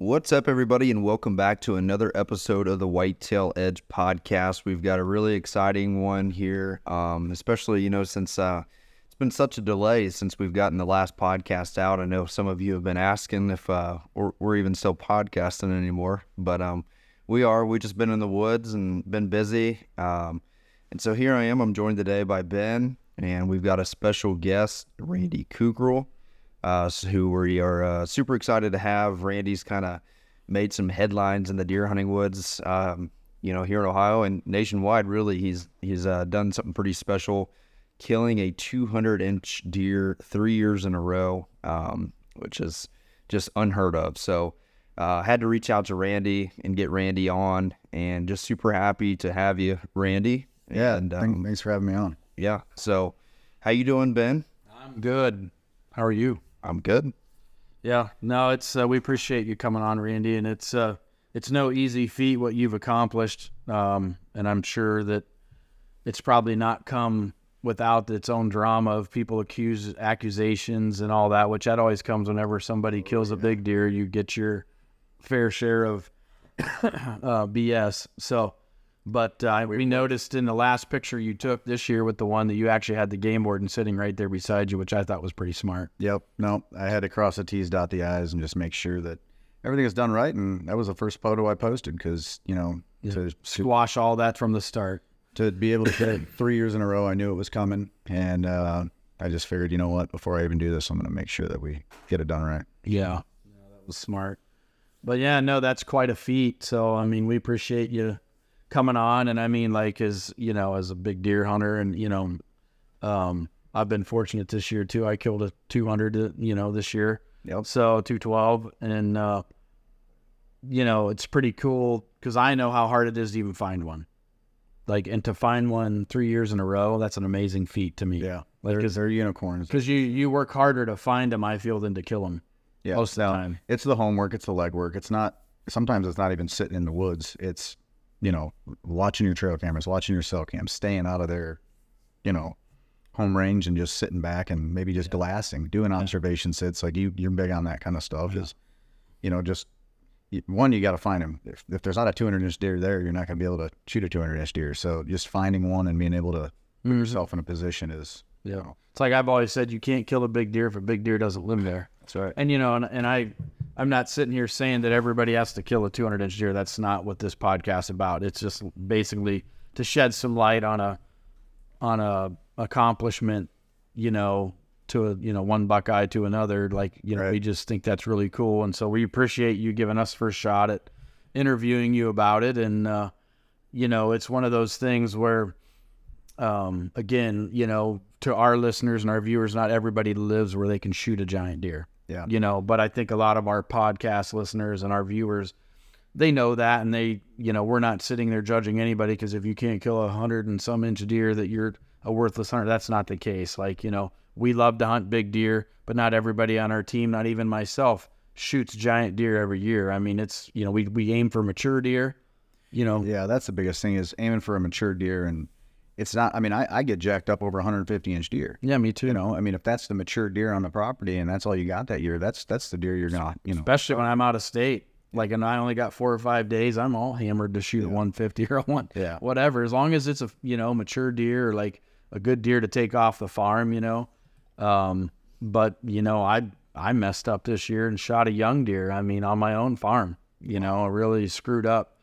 What's up, everybody, and welcome back to another episode of the Whitetail Edge podcast. We've got a really exciting one here, um, especially, you know, since uh, it's been such a delay since we've gotten the last podcast out. I know some of you have been asking if uh, we're, we're even still podcasting anymore, but um, we are. We've just been in the woods and been busy. Um, and so here I am. I'm joined today by Ben, and we've got a special guest, Randy Kukral uh, who we are uh, super excited to have. Randy's kind of made some headlines in the deer hunting woods, um, you know, here in Ohio and nationwide. Really, he's he's uh, done something pretty special, killing a 200 inch deer three years in a row, um, which is just unheard of. So. Uh, had to reach out to Randy and get Randy on, and just super happy to have you, Randy. Yeah, and, um, thanks for having me on. Yeah. So, how you doing, Ben? I'm good. How are you? I'm good. Yeah, no, it's uh, we appreciate you coming on, Randy, and it's uh, it's no easy feat what you've accomplished, um, and I'm sure that it's probably not come without its own drama of people accuse accusations and all that, which that always comes whenever somebody kills a big deer. You get your fair share of uh, BS. So but uh, we noticed in the last picture you took this year with the one that you actually had the game warden sitting right there beside you, which I thought was pretty smart. Yep. No, I had to cross the T's, dot the I's, and just make sure that everything is done right. And that was the first photo I posted because, you know, yeah. to squash all that from the start. To be able to get it three years in a row, I knew it was coming. And uh, I just figured, you know what, before I even do this, I'm going to make sure that we get it done right. Yeah. yeah. That was smart. But yeah, no, that's quite a feat. So, I mean, we appreciate you coming on and I mean like as you know as a big deer hunter and you know um I've been fortunate this year too. I killed a 200 uh, you know this year. Yep. so 212 and uh you know it's pretty cool cuz I know how hard it is to even find one. Like and to find one 3 years in a row that's an amazing feat to me. Yeah. Like they're, they're unicorns. cuz you you work harder to find them I feel than to kill them yeah. most of the time. it's the homework it's the legwork. It's not sometimes it's not even sitting in the woods. It's you know, watching your trail cameras, watching your cell cam, staying out of their, you know, home range and just sitting back and maybe just yeah. glassing, doing observation sits. Like you, you're big on that kind of stuff. Yeah. Is, you know, just one, you got to find them. If, if there's not a 200 inch deer there, you're not going to be able to shoot a 200 inch deer. So just finding one and being able to put mm-hmm. yourself in a position is, yeah. You know, it's like I've always said, you can't kill a big deer if a big deer doesn't live there. That's right. And you know, and, and I I'm not sitting here saying that everybody has to kill a 200 inch deer. That's not what this podcast is about. It's just basically to shed some light on a on a accomplishment, you know, to a, you know one buckeye to another. Like you know, right. we just think that's really cool, and so we appreciate you giving us first shot at interviewing you about it. And uh, you know, it's one of those things where, um, again, you know, to our listeners and our viewers, not everybody lives where they can shoot a giant deer. Yeah. You know, but I think a lot of our podcast listeners and our viewers, they know that, and they, you know, we're not sitting there judging anybody because if you can't kill a hundred and some inch deer, that you're a worthless hunter. That's not the case. Like, you know, we love to hunt big deer, but not everybody on our team, not even myself, shoots giant deer every year. I mean, it's you know, we we aim for mature deer. You know. Yeah, that's the biggest thing is aiming for a mature deer and it's not. I mean, I, I get jacked up over 150 inch deer. Yeah, me too. You know, I mean, if that's the mature deer on the property and that's all you got that year, that's that's the deer you're gonna. You know, especially when I'm out of state. Like, and I only got four or five days. I'm all hammered to shoot yeah. a 150 or a one, yeah, whatever. As long as it's a you know mature deer or like a good deer to take off the farm, you know. Um, but you know, I I messed up this year and shot a young deer. I mean, on my own farm. You know, really screwed up.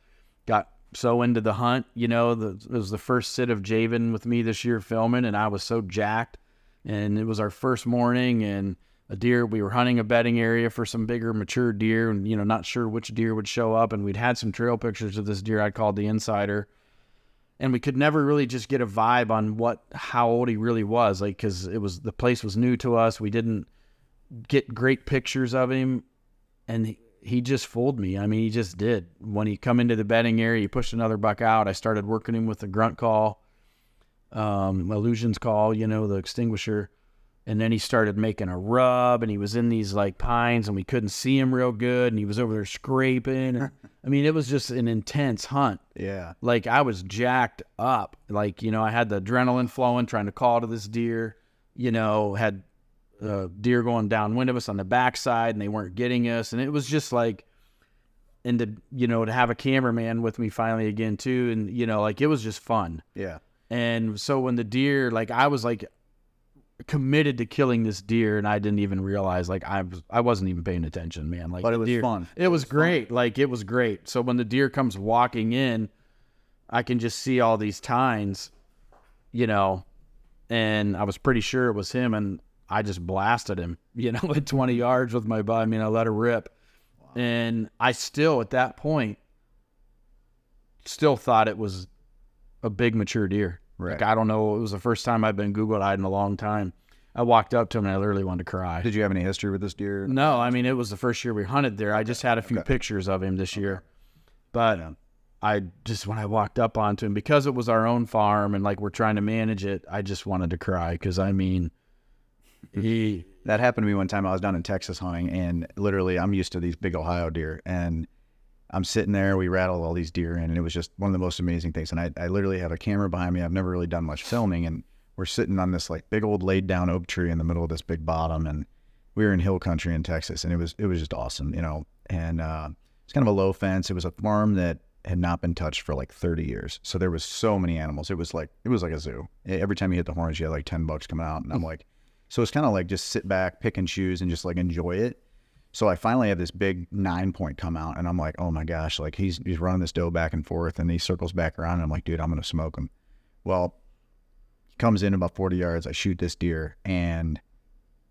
Got so into the hunt. You know, the, it was the first sit of Javen with me this year filming, and I was so jacked. And it was our first morning, and a deer. We were hunting a bedding area for some bigger, mature deer, and you know, not sure which deer would show up. And we'd had some trail pictures of this deer I called the Insider, and we could never really just get a vibe on what how old he really was, like because it was the place was new to us. We didn't get great pictures of him, and he just fooled me. I mean, he just did. When he come into the bedding area, he pushed another buck out. I started working him with the grunt call, um, illusions call, you know, the extinguisher. And then he started making a rub, and he was in these like pines, and we couldn't see him real good, and he was over there scraping. I mean, it was just an intense hunt. Yeah, like I was jacked up. Like you know, I had the adrenaline flowing, trying to call to this deer. You know, had uh, deer going downwind of us on the backside, and they weren't getting us. And it was just like, and to you know to have a cameraman with me finally again too, and you know like it was just fun. Yeah. And so when the deer, like I was like committed to killing this deer, and I didn't even realize like I was I wasn't even paying attention, man. Like But it was deer- fun. It, was, great. Like it was great. So when the deer comes walking in, I can just see all these tines, you know, and I was pretty sure it was him, and I just blasted him, you know, at 20 yards with my bow. I mean, I let her rip, and I still at that point still thought it was a big mature deer. Like Right. I don't know, it was the first time I've been Googled eyed in a long time. I walked up to him and I literally wanted to cry. Did you have any history with this deer? No, I mean it was the first year we hunted there. I just had a few pictures of him this year, but I just when I walked up onto him because it was our own farm and like we're trying to manage it, I just wanted to cry because I mean, he That happened to me one time. I was down in Texas hunting, and literally, I'm used to these big Ohio deer, and I'm sitting there. We rattled all these deer in, and it was just one of the most amazing things. And I, I literally had a camera behind me. I've never really done much filming, and we're sitting on this like big old laid down oak tree in the middle of this big bottom, and we were in hill country in Texas, and it was it was just awesome, you know. And uh, it's kind of a low fence. It was a farm that had not been touched for like 30 years, so there was so many animals. It was like it was like a zoo. Every time you hit the horns, you had like 10 bucks coming out, and I'm like. So it's kind of like just sit back, pick and choose, and just like enjoy it. So I finally have this big nine point come out, and I'm like, oh my gosh, like he's he's running this doe back and forth, and he circles back around, and I'm like, dude, I'm gonna smoke him. Well, he comes in about 40 yards. I shoot this deer, and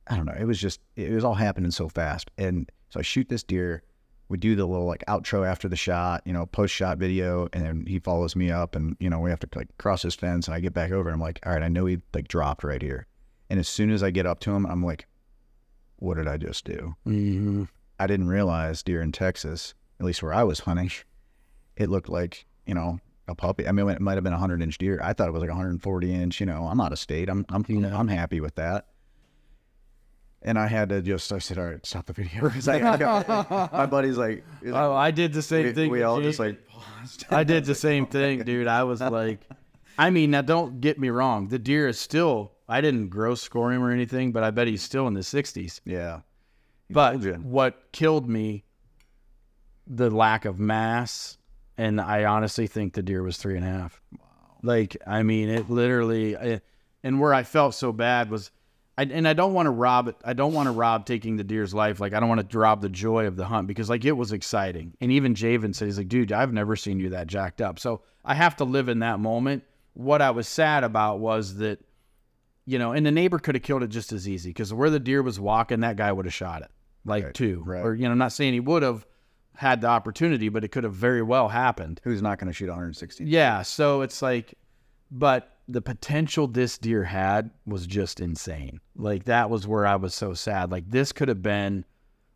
I don't know, it was just it was all happening so fast, and so I shoot this deer. We do the little like outro after the shot, you know, post shot video, and then he follows me up, and you know we have to like cross his fence, and I get back over, and I'm like, all right, I know he like dropped right here. And as soon as I get up to him, I'm like, what did I just do? mhm. I didn't realize deer in Texas, at least where I was hunting, it looked like, you know, a puppy. I mean, it might have been a 100 inch deer. I thought it was like 140 inch. You know, I'm out of state. I'm, I'm, I'm happy with that. And I had to just, I said, all right, stop the video. 'Cause I, I got- my buddy's like, like, oh, I did the same we, thing. we all Jake. just like paused. I did the same thing, dude. I was like, I mean, now don't get me wrong. The deer is still, I didn't gross score him or anything, but I bet he's still in the 60s. yeah. But what killed me, the lack of mass, and I honestly think the deer was three and a half. Wow. Like, I mean, it literally, I, and where I felt so bad was, I, and I don't want to rob it. I don't want to rob taking the deer's life. Like, I don't want to rob the joy of the hunt because, like, it was exciting. And even Javen said, he's like, dude, I've never seen you that jacked up. So I have to live in that moment. What I was sad about was that you know, and the neighbor could have killed it just as easy because where the deer was walking, that guy would have shot it like Right, two. right. Or, you know, I'm not saying he would have had the opportunity, but it could have very well happened. Who's not going to shoot 160? Yeah. So it's like, but the potential this deer had was just insane. Like, that was where I was so sad. Like, this could have been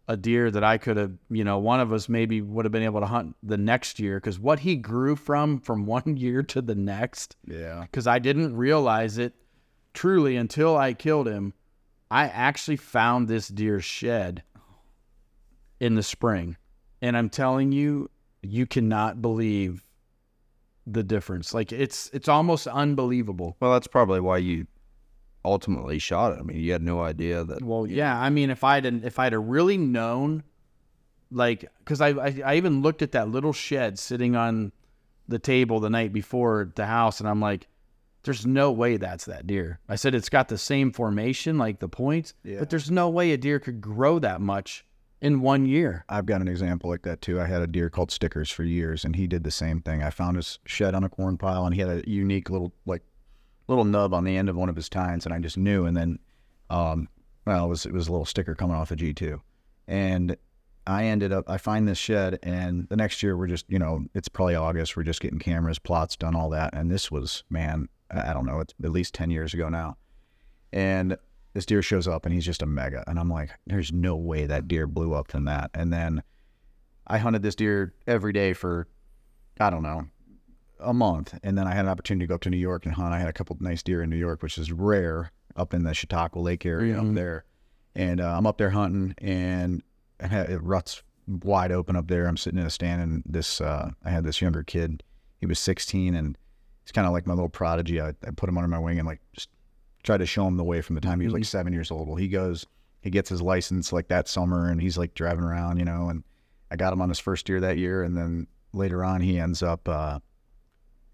a deer that I could have, you know, one of us maybe would have been able to hunt the next year because what he grew from from one year to the next Yeah. because I didn't realize it truly until I killed him. I actually found this deer's shed in the spring. And I'm telling you, you cannot believe the difference. Like it's it's almost unbelievable. Well, that's probably why you ultimately shot it. I mean, you had no idea that. Well, yeah, I mean if I'd if I'd have really known like cuz I, I I even looked at that little shed sitting on the table the night before the house and I'm like there's no way that's that deer. I said it's got the same formation like the points, Yeah. but there's no way a deer could grow that much in one year. I've got an example like that too. I had a deer called Stickers for years, and he did the same thing. I found his shed on a corn pile, and he had a unique little like little nub on the end of one of his tines, and I just knew. And then, um, well, it was it was a little sticker coming off a G two, and I ended up I find this shed, and the next year we're just you know it's probably August. We're just getting cameras, plots done, all that, and this was man, I don't know, it's at least ten years ago now, and this deer shows up and he's just a mega. And i'm like there's no way that deer blew up from that. And then i hunted this deer every day for i don't know a month. And then i had an opportunity to go up to new york and hunt. I had a couple nice deer in new york which is rare up in the chautauqua lake area Mhm. up there. And uh, i'm up there hunting and I had, it ruts wide open up there. I'm sitting in a stand and this uh, i had this younger kid. He was 16 and he's kind of like my little prodigy I, I put him under my wing and like just tried to show him the way from the time he was like seven years old. Well, he goes, he gets his license like that summer, and he's like driving around, you know, and I got him on his first deer that year, and then later on he ends up uh,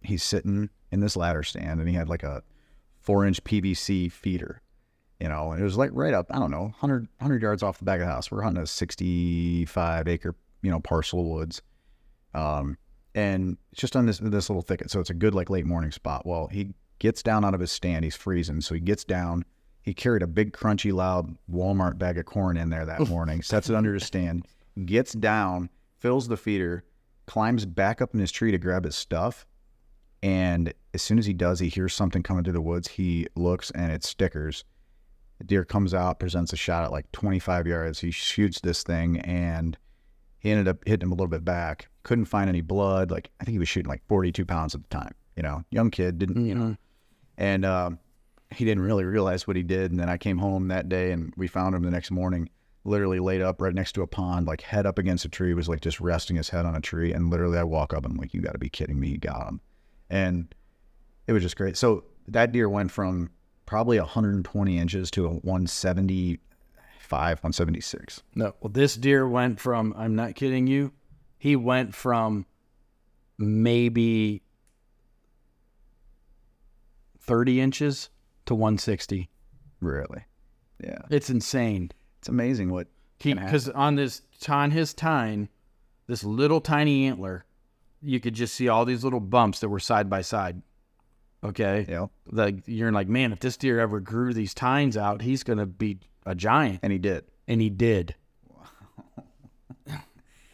he's sitting in this ladder stand, and he had like a four inch PVC feeder, you know, and it was like right up I don't know 100 100 yards off the back of the house. We're hunting a 65 acre you know parcel of woods, um, and it's just on this this little thicket, so it's a good like late morning spot. Well, he gets down out of his stand, he's freezing, so he gets down. He carried a big, crunchy, loud Walmart bag of corn in there that morning, sets it under his stand, gets down, fills the feeder, climbs back up in his tree to grab his stuff. And as soon as he does, he hears something coming through the woods. He looks and it's stickers. The deer comes out, presents a shot at like 25 yards. He shoots this thing and he ended up hitting him a little bit back. Couldn't find any blood. Like, I think he was shooting like 42 pounds at the time. You know, young kid, didn't, you know. And um, he didn't really realize what he did. And then I came home that day and we found him the next morning, literally laid up right next to a pond, like head up against a tree, was like just resting his head on a tree. And literally I walk up and I'm like, you got to be kidding me. You got him. And it was just great. So that deer went from probably 120 inches to a 175, 176. No, well, this deer went from, I'm not kidding you, he went from maybe 30 inches to 160. Really. Yeah. It's insane. It's amazing what. Because on this, on his tine, this little tiny antler, you could just see all these little bumps that were side by side. Okay. Yeah. Like you're like, man, if this deer ever grew these tines out, he's gonna be a giant. And he did. And he did.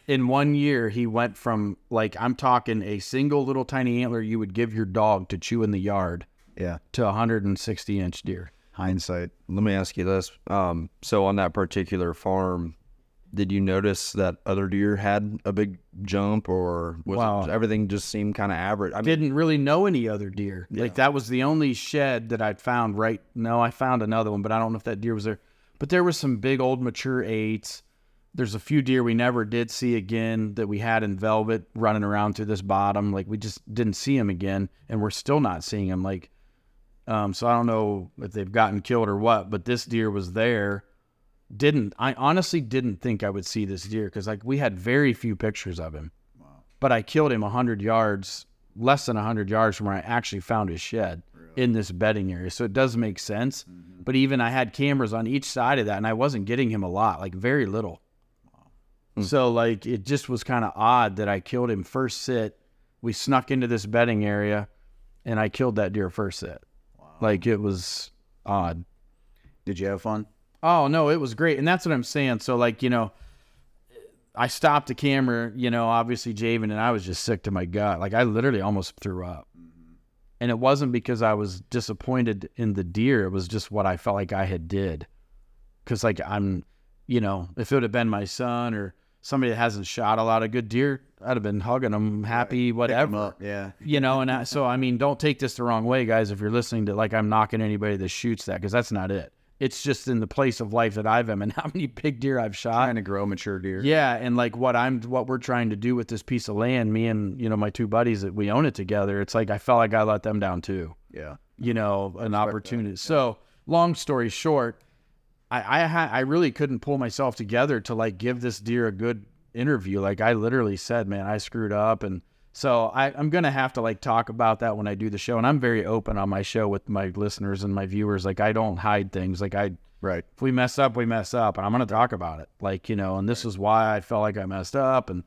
In one year, he went from like I'm talking a single little tiny antler you would give your dog to chew in the yard Yeah. to a 160 inch deer. Hindsight. Let me ask you this. Um, so on that particular farm, did you notice that other deer had a big jump, or was Wow. it, everything just seemed kind of average? I mean, didn't really know any other deer. Like that was the only shed that I'd found. Right? No, I found another one, but I don't know if that deer was there. But there was some big old mature eights. There's a few deer we never did see again that we had in velvet running around through this bottom. Like we just didn't see them again, and we're still not seeing them. Like, um, so I don't know if they've gotten killed or what. But this deer was there. Didn't I honestly didn't think I would see this deer because like we had very few pictures of him but I killed him 100 yards, less than 100 yards from where I actually found his shed in this bedding area. So it does make sense. Mm-hmm. But even I had cameras on each side of that, and I wasn't getting him a lot, like very little. Hmm. So like it just was kind of odd that I killed him first sit. We snuck into this bedding area, and I killed that deer first sit. Like it was odd. Did you have fun? Oh no, it was great, and that's what I'm saying. So like you know, I stopped the camera. You know, obviously Javen and I was just sick to my gut. Like I literally almost threw up, hmm. And it wasn't because I was disappointed in the deer. It was just what I felt like I had did. Because like I'm, you know, if it would have been my son or somebody that hasn't shot a lot of good deer, I'd have been hugging them, happy, whatever Yeah. you know and I, so i mean don't take this the wrong way guys if you're listening to like i'm knocking anybody that shoots that because that's not it it's just in the place of life that i've am and how many big deer i've shot Trying to grow mature deer. yeah and like what i'm what we're trying to do with this piece of land me and you know my two buddies that we own it together it's like i felt like i let them down too Yeah. you know, an opportunity. So, long story short, I I, ha- I really couldn't pull myself together to like give this deer a good interview. Like I literally said, man, I screwed up, and so I, I'm gonna have to like talk about that when I do the show. And I'm very open on my show with my listeners and my viewers. Like I don't hide things. Like I Right. if we mess up, we mess up, and I'm gonna talk about it. Like you know, and this is why I felt like I messed up, and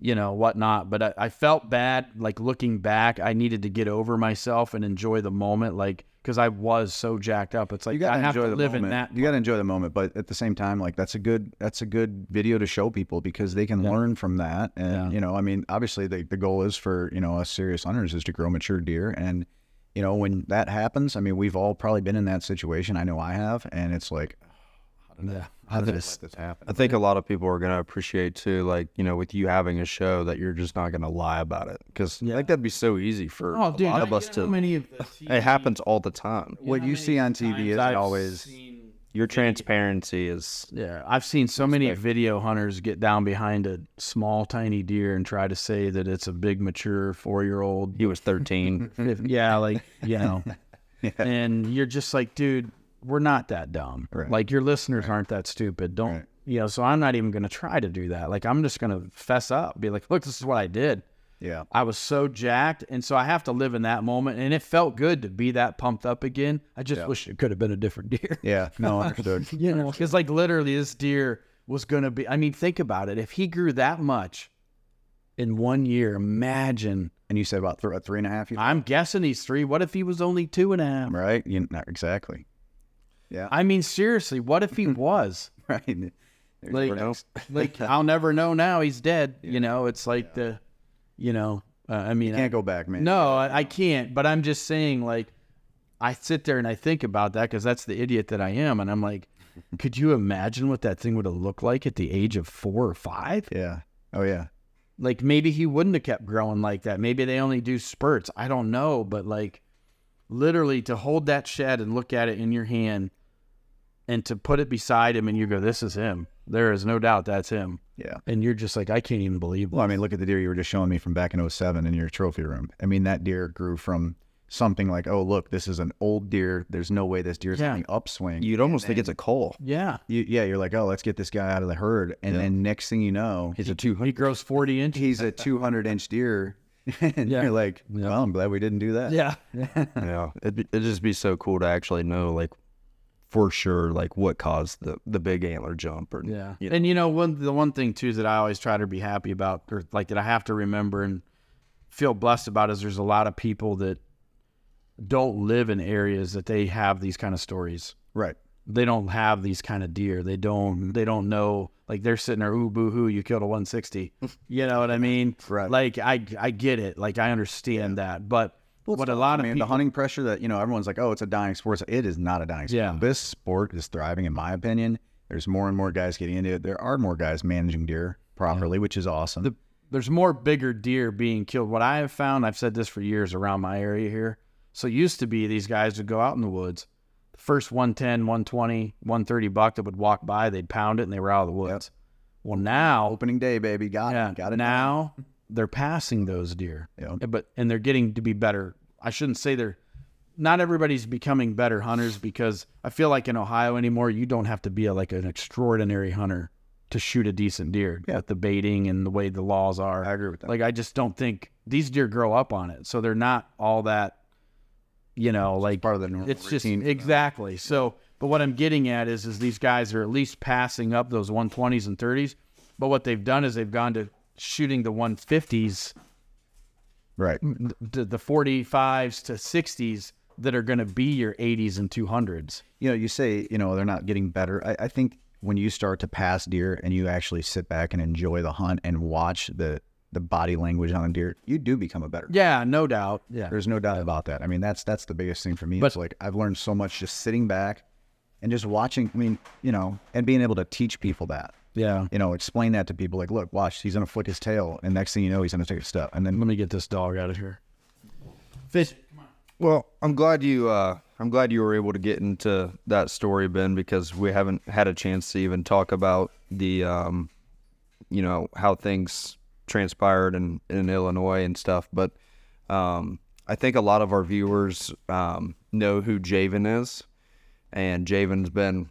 you know whatnot. But I, I felt bad. Like looking back, I needed to get over myself and enjoy the moment. Like because I was so jacked up. It's like You gotta I have enjoy to the live moment. in that. You gotta enjoy the moment, but at the same time, like that's a good that's a good video to show people because they can learn from that. And Yeah. you know, I mean, obviously the the goal is for you know us serious hunters is to grow mature deer, and you know when that happens, I mean, we've all probably been in that situation. I know I have, and it's like, Yeah. how I let this happen? I think a lot of people are going to appreciate too, like, you know, with you having a show that you're just not going to lie about it. Because I think that'd be so easy for Oh, a dude, lot I- of us you know how to. many of the It happens all the time. What you see on TV isn't I've always seen- Your transparency is. Yeah, I've seen so many video hunters get down behind a small, tiny deer and try to say that it's a big, mature four-year-old. He was 13. Yeah, like you know, and you're just like, dude, we're not that dumb. Right. Like your listeners aren't that stupid. Don't Right. You know, so I'm not even going to try to do that. Like I'm just going to fess up, be like, look, this is what I did. Yeah. I was so jacked, and so I have to live in that moment. And it felt good to be that pumped up again. I just wish it could have been a different deer. Yeah. No, understood. you know, because like literally, this deer was going to be. I mean, think about it. If he grew that much in one year, imagine. and you said about th- three and a half. I'm guessing he's three. What if he was only two and a half? right? You, not exactly. Yeah. I mean, seriously, what if he was? right. There's Like, next- like I'll never know now. He's dead. You know, it's like the, you know, uh, I mean, I can't go back, man. No, I, I can't. But I'm just saying, like, I sit there and I think about that because that's the idiot that I am, and I'm like, could you imagine what that thing would have looked like at the age of four or five? Yeah. Oh yeah. Like maybe he wouldn't have kept growing like that. Maybe they only do spurts. I don't know, but like, literally to hold that shed and look at it in your hand, and to put it beside him, and you go, "This is him." There is no doubt that's him. Yeah. And you're just like, I can't even believe. Well, I mean, look at the deer you were just showing me from back in 07 in your trophy room. I mean, that deer grew from something like, oh, look, this is an old deer. There's no way this deer's Yeah. having upswing. You'd almost think it's a coal. Yeah, You, yeah, you're like, oh, let's get this guy out of the herd. And then next thing you know, He's a two he grows forty inches. he's a 200 inch deer. and Yeah. you're like, Yeah. well, I'm glad we didn't do that. Yeah, Yeah, it'd, be- it'd just be so cool to actually know, like, for sure, like what caused the the big antler jump. Or Yeah. you know. And you know, one the one thing too that I always try to be happy about or like that I have to remember and feel blessed about is there's a lot of people that don't live in areas that they have these kind of stories. Right. They don't have these kind of deer. They don't they don't know like they're sitting there, ooh boo hoo, you killed a one sixty. you know what I mean? Right. Like I I get it. Like I understand that. But what a lot I of mean, people the hunting pressure that, you know, everyone's like, oh, it's a dying sport. It is not a dying sport. Yeah. This sport is thriving, in my opinion. There's more and more guys getting into it. There are more guys managing deer properly, which is awesome. the there's more bigger deer being killed. What I have found, I've said this for years around my area here. So used to be these guys would go out in the woods, the first 110, 120, 130 buck that would walk by, they'd pound it and they were out of the woods. Well, now, Opening day, baby. Got yeah, it. Got it. now they're passing those deer. Yeah. But and they're getting to be better. I shouldn't say they're not everybody's becoming better hunters because I feel like in Ohio anymore you don't have to be a, like an extraordinary hunter to shoot a decent deer with the baiting and the way the laws are. I agree with that. Like I just don't think these deer grow up on it, so they're not all that. You know, like part of the normal it's just routine for them. exactly. So, but what I'm getting at is, is these guys are at least passing up those 120s and 30s. But what they've done is they've gone to shooting the 150s, Right. the, the 45s to 60s that are going to be your 80s and 200s. You know, you say, you know, they're not getting better. I, I think when you start to pass deer and you actually sit back and enjoy the hunt and watch the the body language on a deer, you do become a better. Yeah, no doubt. Yeah. There's no doubt about that. I mean, that's that's the biggest thing for me. But- it's like I've learned so much just sitting back and just watching. I mean, you know, and being able to teach people that. Yeah. You know, explain that to people. Like, look, watch, he's gonna flick his tail, and next thing you know, he's gonna take a step, and then Let me get this dog out of here. Fish. Well, I'm glad you. Uh, I'm glad you were able to get into that story, Ben, because we haven't had a chance to even talk about the, um, you know, how things transpired in in Illinois and stuff. But um, I think a lot of our viewers um, know who Javen is, and Javen's been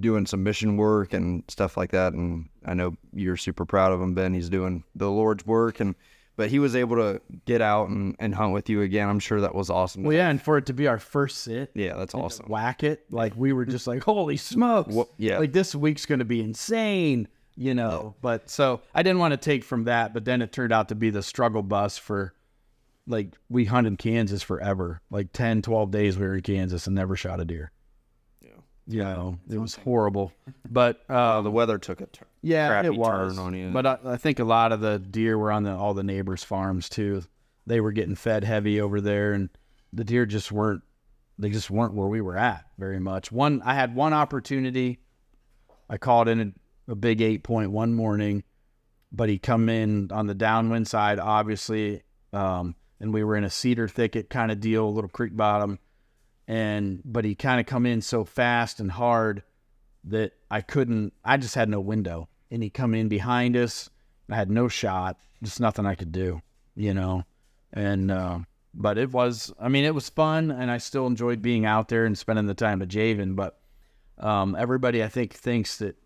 doing some mission work and stuff like that. And I know you're super proud of him, Ben. He's doing the Lord's work, and but he was able to get out and, and hunt with you again. I'm sure that was awesome. Well, yeah, and for it to be our first sit, Yeah, that's awesome. whack it, like we were just like, holy smokes. Wha- yeah. Like this week's going to be insane, you know. But so I didn't want to take from that, but then it turned out to be the struggle bus for like we hunted Kansas forever. Like 10, 12 days we were in Kansas and never shot a deer. Yeah. You know, it was horrible. But uh, Uh, the weather took a turn. yeah, it was. turn on you. But I, I think a lot of the deer were on the, all the neighbors' farms too. They were getting fed heavy over there, and the deer just weren't. They just weren't where we were at very much. One, I had one opportunity. I called in a, a big eight point one morning, but he come in on the downwind side, obviously, um, and we were in a cedar thicket kind of deal, a little creek bottom, and but he kind of come in so fast and hard that I couldn't. I just had no window, and he come in behind us. I had no shot, just nothing I could do, you know. And uh, but it was, I mean, it was fun, and I still enjoyed being out there and spending the time with Javen. But um, everybody, I think, thinks that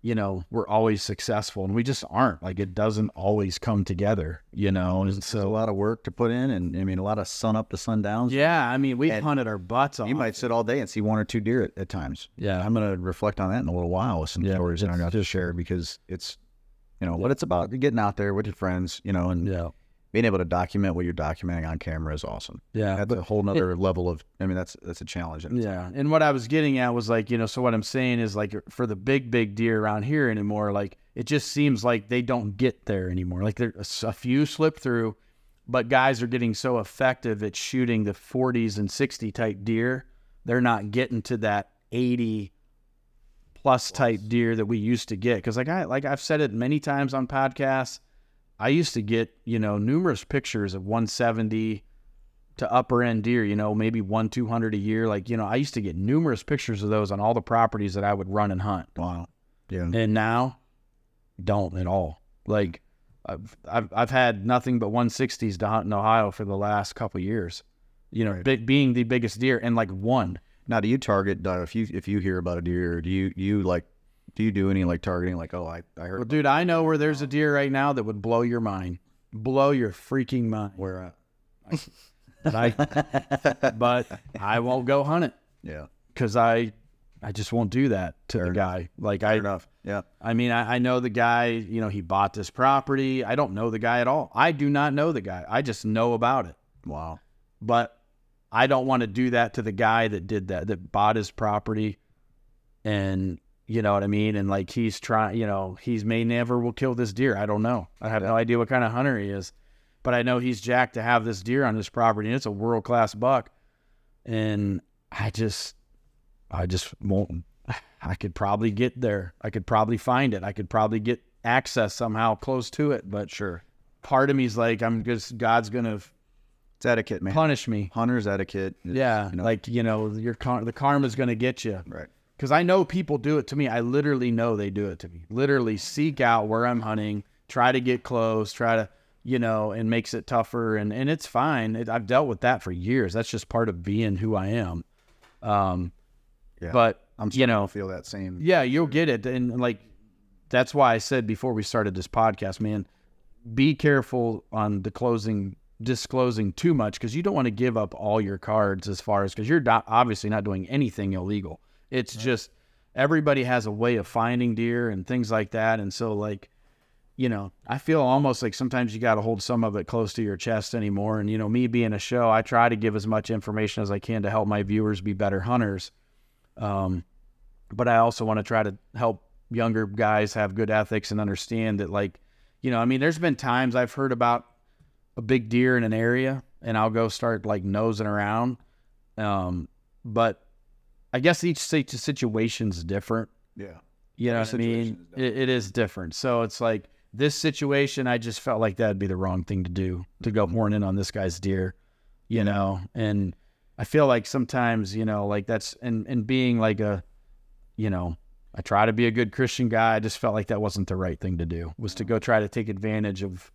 you know, we're always successful and we just aren't. Like it doesn't always come together, you know. And It's a lot of work to put in, and I mean, a lot of sun up to sundown. yeah, I mean, we've And hunted our butts off. You might sit all day and see one or two deer at, at times. Yeah. I'm going to reflect on that in a little while with some Yeah, stories that I'm to share because it's, you know, what it's about. Getting out there with your friends, you know, and Yeah. Being able to document what you're documenting on camera is awesome. Yeah. That's a whole nother level of. I mean, that's that's a challenge. Yeah. And what I was getting at was like, you know, so what I'm saying is like for the big, big deer around here anymore, like it just seems like they don't get there anymore. Like there's a few slip through, but guys are getting so effective at shooting the 40s and 60 type deer. They're not getting to that 80 plus type deer that we used to get. Cause like I, like I've said it many times on podcasts, I used to get, you know, numerous pictures of 170, to upper end deer, you know, maybe one, 200 a year. Like, you know, I used to get numerous pictures of those on all the properties that I would run and hunt. Wow. Yeah. And now, don't at all. Like, I've, I've, I've had nothing but 160s to hunt in Ohio for the last couple years, you know, Right. being the biggest deer and like one. Now, do you target uh, if you if you hear about a deer? Do you you like do you do any like targeting? Like, oh, I I heard Well, dude, I know where there's a deer right now that would blow your mind, blow your freaking mind. where at? But I, but I won't go hunt it Yeah. because I, I just won't do that to the guy. Like I, enough. Yeah. I mean, I, I know the guy, you know, he bought this property. I don't know the guy at all. I do not know the guy. I just know about it. Wow. But I don't want to do that to the guy that did that, that bought his property. And you know what I mean? And like he's trying, you know, he's may never will kill this deer. I don't know. I have no idea what kind of hunter he is. But I know he's jacked to have this deer on his property and it's a world class buck. And I just I just won't I could probably get there. I could probably find it. I could probably get access somehow close to it. But Sure. part of me's like, I'm just God's gonna It's etiquette, man. punish me. Hunter's etiquette. It's, Yeah, you know, like you know, your car- the karma's gonna get you. right. Because I know people do it to me. I literally know they do it to me. Literally seek out where I'm hunting, try to get close, try to, you know, and makes it tougher. And and it's fine. It, I've dealt with that for years. That's just part of being who I am. Um, Yeah. but I'm you know, feel that same. yeah, you'll get it. And like, that's why I said before we started this podcast, man, be careful on the closing, disclosing too much because you don't want to give up all your cards as far as because you're not, obviously not doing anything illegal. It's just everybody has a way of finding deer and things like that. And so, like, you know, I feel almost like sometimes you got to hold some of it close to your chest anymore. And, you know, me being a show, I try to give as much information as I can to help my viewers be better hunters. Um, but I also want to try to help younger guys have good ethics and understand that, like, you know, I mean, there's been times I've heard about a big deer in an area and I'll go start like nosing around. Um, but I guess each situ- situation's different. Yeah. You know what I mean? It, it is different. So it's like this situation, I just felt like that'd be the wrong thing to do to go horn in on this guy's deer, you know? And I feel like sometimes, you know, like that's, and, and being like a, you know, I try to be a good Christian guy. I just felt like that wasn't the right thing to do, was to go try to take advantage of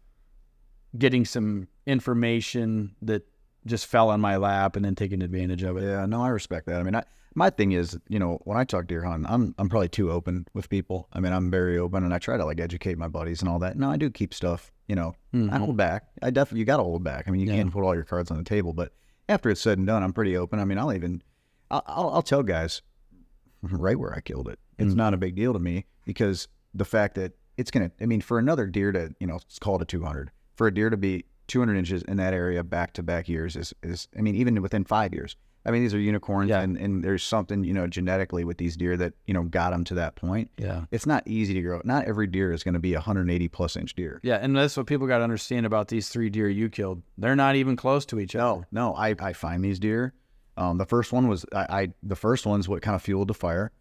getting some information that just fell on my lap and then taking advantage of it. Yeah, no, I respect that. I mean, I, my thing is, you know, when I talk deer hunting, I'm I'm probably too open with people. I mean, I'm very open, and I try to like educate my buddies and all that. No, I do keep stuff. You know, I mm-hmm. hold back. I definitely you got to hold back. I mean, you Yeah. can't put all your cards on the table. But after it's said and done, I'm pretty open. I mean, I'll even I'll I'll, I'll tell guys right where I killed it. It's mm-hmm. not a big deal to me because the fact that it's gonna. I mean, for another deer to you know, it's called a 200. For a deer to be 200 inches in that area back to back years is is. I mean, even within five years. I mean, these are unicorns, Yeah. and, and there's something you know genetically with these deer that you know got them to that point. Yeah. It's not easy to grow. Not every deer is going to be a 180 plus inch deer. Yeah. And that's what people got to understand about these three deer you killed. They're not even close to each other. No, no, I, I find these deer. Um, the first one was I, I the first one's what kind of fueled the fire,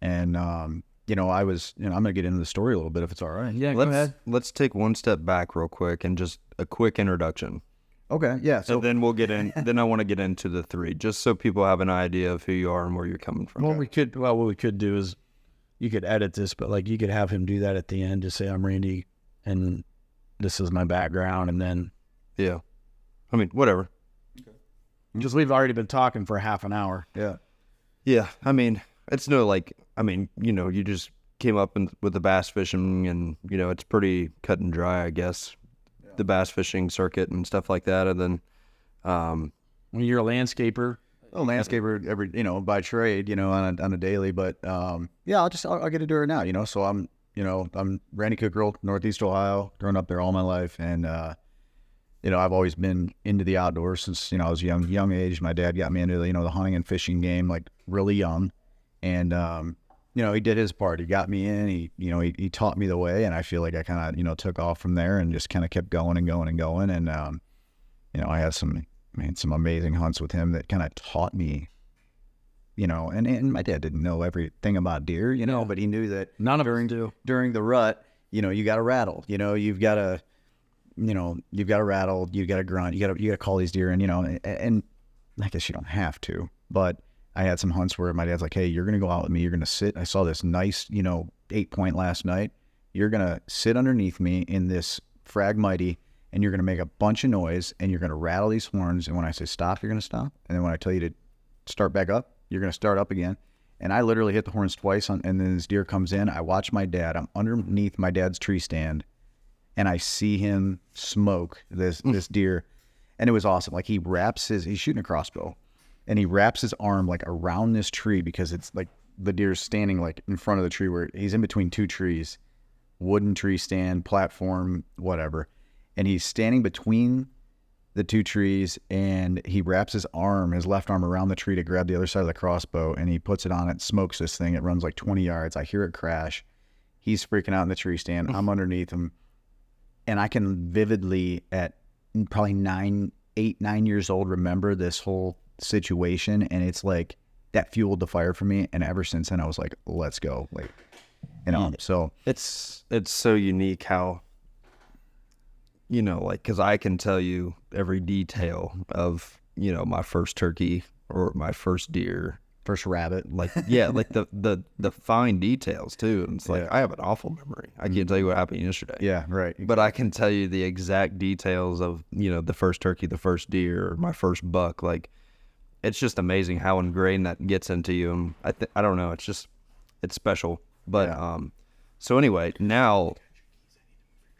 and um, you know I was you know I'm gonna get into the story a little bit if it's all right. Yeah, Let's ahead. let's take one step back real quick and just a quick introduction. Okay. Yeah. So So then we'll get in. then I want to get into the three, just so people have an idea of who you are and where you're coming from. Well, we could, well, what we could do is you could edit this, but like you could have him do that at the end to say, I'm Randy and this is my background. And then, Yeah, I mean, whatever. Okay. because we've already been talking for half an hour. yeah. Yeah, I mean, it's no like. I mean, you know, you just came up in, with the bass fishing, and you know it's pretty cut and dry, I guess, the bass fishing circuit and stuff like that. And then, um, When you're a landscaper, a landscaper every you know by trade you know on a, on a daily but um yeah i'll just I'll, I'll get to do it now you know so i'm you know i'm randy Kukral northeast ohio growing up there all my life and uh you know i've always been into the outdoors since you know i was young young age my dad got me into the, you know the hunting and fishing game like really young and um you know he did his part he got me in he you know he, he taught me the way and i feel like i kind of you know took off from there and just kind of kept going and going and going and um you know i had some man, some amazing hunts with him that kind of taught me, you know, and, and my dad didn't know everything about deer, you know, Yeah. but he knew that none of during do. during the rut, you know, you got to rattle, you know, you've got to, you know, you've got to rattle, you got to grunt, you got to, you got to call these deer, and you know, and, and I guess you don't have to, but I had some hunts where my dad's like, hey, you're gonna go out with me, you're gonna sit. I saw this nice, you know, eight point last night. You're gonna sit underneath me in this frag mighty and you're going to make a bunch of noise and you're going to rattle these horns. And when I say stop, you're going to stop. And then when I tell you to start back up, you're going to start up again. And I literally hit the horns twice. On, and then this deer comes in. I watch my dad. I'm underneath my dad's tree stand and I see him smoke this, mm. this deer. And it was awesome. Like he wraps his, he's shooting a crossbow and he wraps his arm like around this tree because it's like the deer's standing like in front of the tree where he's in between two trees, wooden tree stand, platform, whatever and he's standing between the two trees and he wraps his arm his left arm around the tree to grab the other side of the crossbow and he puts it on it smokes this thing it runs like 20 yards i hear it crash he's freaking out in the tree stand i'm underneath him and i can vividly at probably nine eight nine years old remember this whole situation and it's like that fueled the fire for me and ever since then i was like let's go like you know so it's it's so unique how you know like because i can tell you every detail of you know my first turkey or my first deer. First rabbit. Like yeah like the the the fine details too and it's like Yeah. i have an awful memory. I can't tell you what happened yesterday. Yeah right. But i can tell you the exact details of you know the first turkey the first deer or my first buck like it's just amazing how ingrained that gets into you and i th- i don't know it's just it's special but Yeah. um so anyway now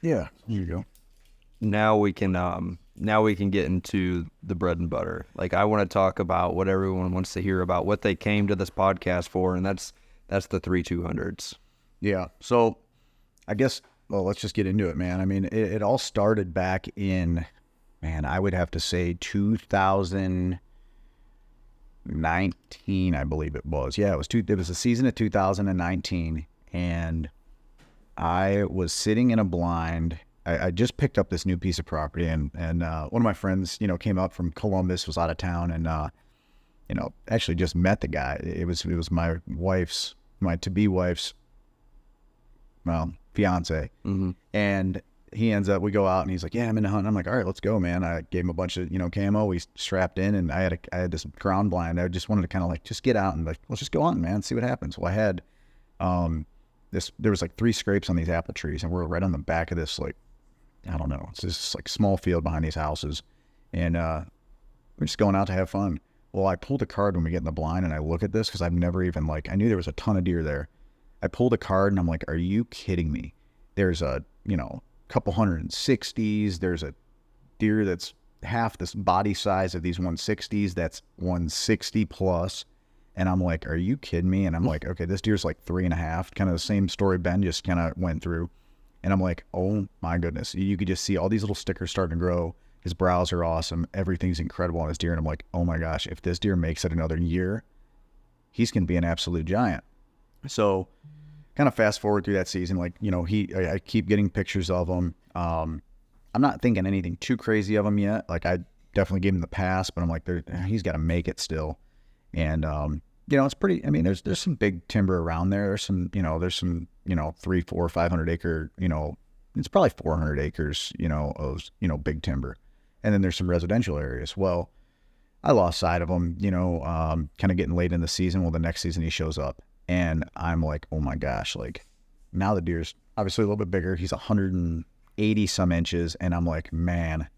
yeah here you go now we can um now we can get into the bread and butter. Like I want to talk about what everyone wants to hear about, what they came to this podcast for, and that's that's the three two hundreds. Yeah. So I guess, well, let's just get into it, man. I mean, it, it all started back in, man, I would have to say 2019, I believe it was. Yeah, it was two, it was the season of 2019. And I was sitting in a blind. I, I just picked up this new piece of property and, and, uh, one of my friends, you know, came up from Columbus, was out of town and, uh, you know, actually just met the guy. It was, it was my wife's, my to be wife's well, fiance. Mm-hmm. And he ends up, we go out and he's like, yeah, I'm in the hunt. I'm like, all right, let's go, man. I gave him a bunch of, you know, camo. We strapped in and I had a, I had this ground blind. I just wanted to kind of like, just get out and like, let's just go on, man, see what happens. Well, I had, um, this, there was like three scrapes on these apple trees and we're right on the back of this, like, I don't know. It's this like small field behind these houses. And, uh, we're just going out to have fun. Well, I pulled a card when we get in the blind and I look at this because I've never even like, I knew there was a ton of deer there. I pulled a card and I'm like, are you kidding me? There's a, you know, couple hundred and sixties. There's a deer that's half this body size of these 160s. That's 160 plus. And I'm like, are you kidding me? And I'm like, okay, this deer's like three and a half. Kind of the same story Ben just kind of went through. And I'm like, oh my goodness. You could just see all these little stickers starting to grow. His brows are awesome. Everything's incredible on his deer. And I'm like, oh my gosh, if this deer makes it another year, he's going to be an absolute giant. So, kind of fast forward through that season, like you know, he I, I keep getting pictures of him. Um, I'm not thinking anything too crazy of him yet. Like I definitely gave him the pass, but I'm like, he's got to make it still. And um, you know, it's pretty. I mean, there's there's some big timber around there. There's some, you know, there's some, you know, three, four, five hundred acre, you know, it's probably 400 acres, you know, of you know big timber, and then there's some residential areas. Well, I lost sight of him, you know, um, kind of getting late in the season. Well, the next season he shows up, and I'm like, oh my gosh, like now the deer's obviously a little bit bigger. He's 180 some inches, and I'm like, man,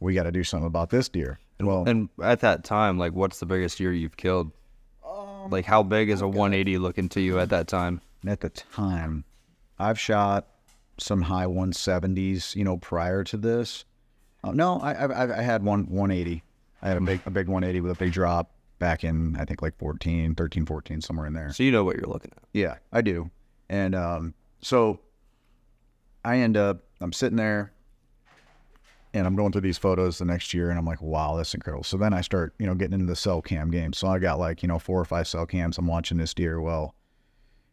we got to do something about this deer. Well, And at that time, like, what's the biggest deer you've killed? Um, like, how big is a 180 looking to you at that time? at the time, I've shot some high 170s, you know, prior to this. Uh, no, I, I I had one 180. I had a big a big 180 with a big drop back in I think like 14, 13, 14, somewhere in there. So you know what you're looking at. Yeah, I do. And um, so I end up, I'm sitting there and I'm going through these photos the next year and I'm like, wow, that's incredible. So then I start, you know, getting into the cell cam game. So I got like, you know, four or five cell cams. I'm watching this deer. Well,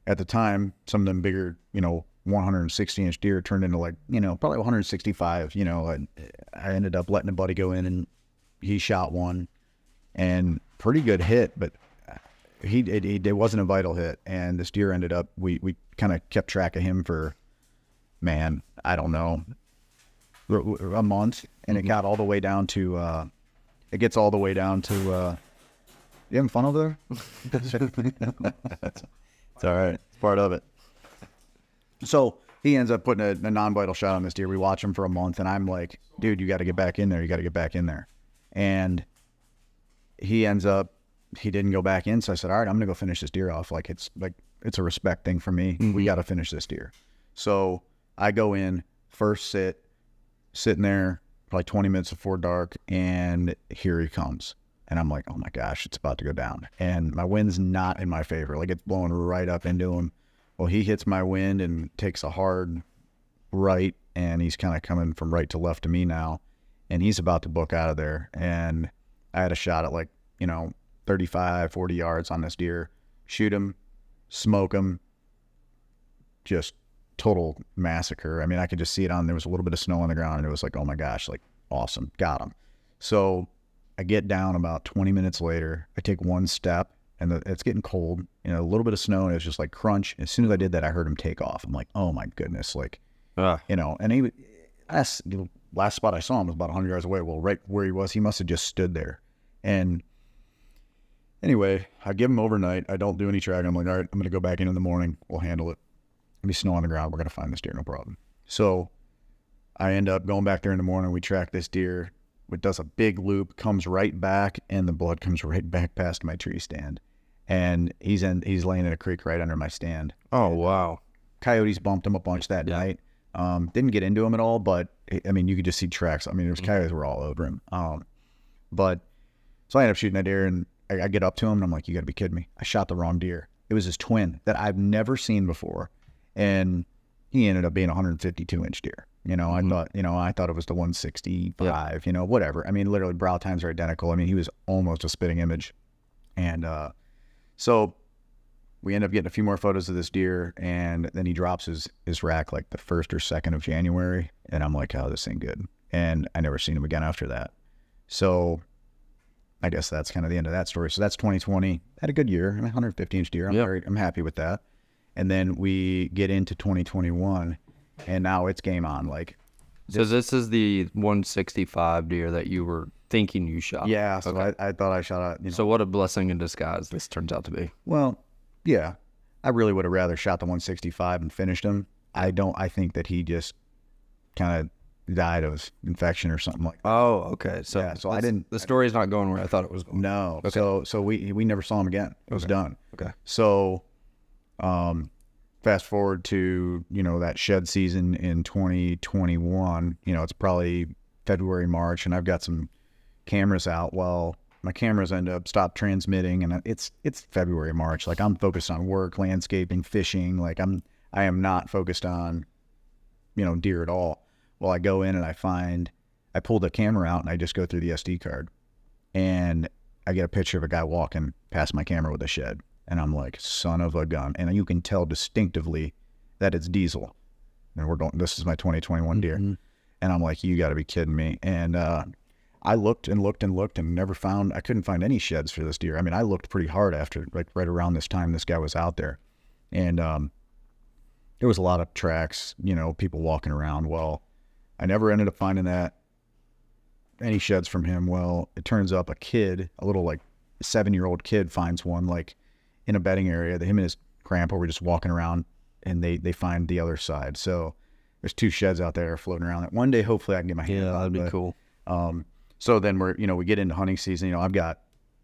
at the time, some of them bigger, you know, 160 inch deer turned into like, you know, probably 165, you know, and I ended up letting a buddy go in and he shot one and pretty good hit, but he it, it, it wasn't a vital hit, and this deer ended up. We we kind of kept track of him for, man, I don't know, a month, and it got all the way down to. uh It gets all the way down to. uh You having fun over there? it's all right. It's part of it. So he ends up putting a, a non-vital shot on this deer. We watch him for a month, and I'm like, dude, you got to get back in there. You got to get back in there. And he ends up he didn't go back in. So I said, all right, I'm gonna go finish this deer off. Like it's like it's a respect thing for me. We mm-hmm. got to finish this deer. So I go in first sit, sitting there probably 20 minutes before dark, and here he comes. And I'm like, oh my gosh, it's about to go down. And my wind's not in my favor. Like it's blowing right up into him. Well, he hits my wind and takes a hard right, and he's kind of coming from right to left to me now. And he's about to book out of there. And I had a shot at like, you know, 35, 40 yards on this deer, shoot him, smoke him, just total massacre. I mean, I could just see it on, there was a little bit of snow on the ground and it was like, oh my gosh, like awesome, got him. So I get down about 20 minutes later, I take one step and the, it's getting cold, you know, a little bit of snow and it was just like crunch. As soon as I did that, I heard him take off. I'm like, oh my goodness, like, Ah. you know, and he, last, last spot I saw him was about 100 yards away. Well, right where he was, he must have just stood there. And Anyway, I give him overnight. I don't do any tracking. I'm like, all right, I'm going to go back in in the morning. We'll handle it. There'll be snow on the ground. We're going to find this deer, no problem. So I end up going back there in the morning. We track this deer. It does a big loop, comes right back, and the blood comes right back past my tree stand. And he's in. He's laying in a creek right under my stand. Oh wow. Coyotes bumped him a bunch that Yeah. night. Um, didn't get into him at all, but I mean, you could just see tracks. I mean, there was coyotes were all over him. Um, but so I ended up shooting that deer, and I, I get up to him, and I'm like, "You got to be kidding me! I shot the wrong deer. It was his twin that I've never seen before, and he ended up being a 152 inch deer. You know, I thought, you know, I thought it was the 165. You know, whatever. I mean, literally, brow tines are identical. I mean, he was almost a spitting image, and uh, so we end up getting a few more photos of this deer and then he drops his his rack like the first or second of January and I'm like, oh, this ain't good. And I never seen him again after that. So I guess that's kind of the end of that story. So that's 2020. Had a good year. I mean, 150 inch deer. I'm Yeah. very I'm happy with that. And then we get into 2021 and now it's game on. Like So this is the 165 deer that you were thinking you shot. yeah, so Okay. I, I thought I shot a you know So what a blessing in disguise this turns out to be. Well, yeah, I really would have rather shot the 165 and finished him. I don't. I think that he just kind of died of infection or something like. Oh, okay. So Yeah, so I didn't- The story's not going where I thought it was going. No. So so we we never saw him again. It was done. Okay. So, um, fast forward to you know that shed season in 2021. You know it's probably February March, and I've got some cameras out. Well, my cameras end up stop transmitting, and it's it's February March. Like I'm focused on work, landscaping, fishing. Like I'm I am not focused on you know deer at all. Well, I go in and I find I pull the camera out and I just go through the SD card, and I get a picture of a guy walking past my camera with a shed. And I'm like, son of a gun. And you can tell distinctively that it's diesel. And we're going, this is my 2021 deer. And I'm like, you got to be kidding me. And uh, I looked and looked and looked and never found, I couldn't find any sheds for this deer. I mean, I looked pretty hard after, like right around this time this guy was out there. And um, there was a lot of tracks, you know, people walking around. Well, I never ended up finding that any sheds from him. Well, it turns up a kid, a little like seven year old kid, finds one like in a bedding area. That him and his grandpa were just walking around, and they they find the other side. So there's two sheds out there floating around. That one day, hopefully, I can get my hands Yeah, that'd be but, cool. Um, so then we're you know we get into hunting season. You know I've got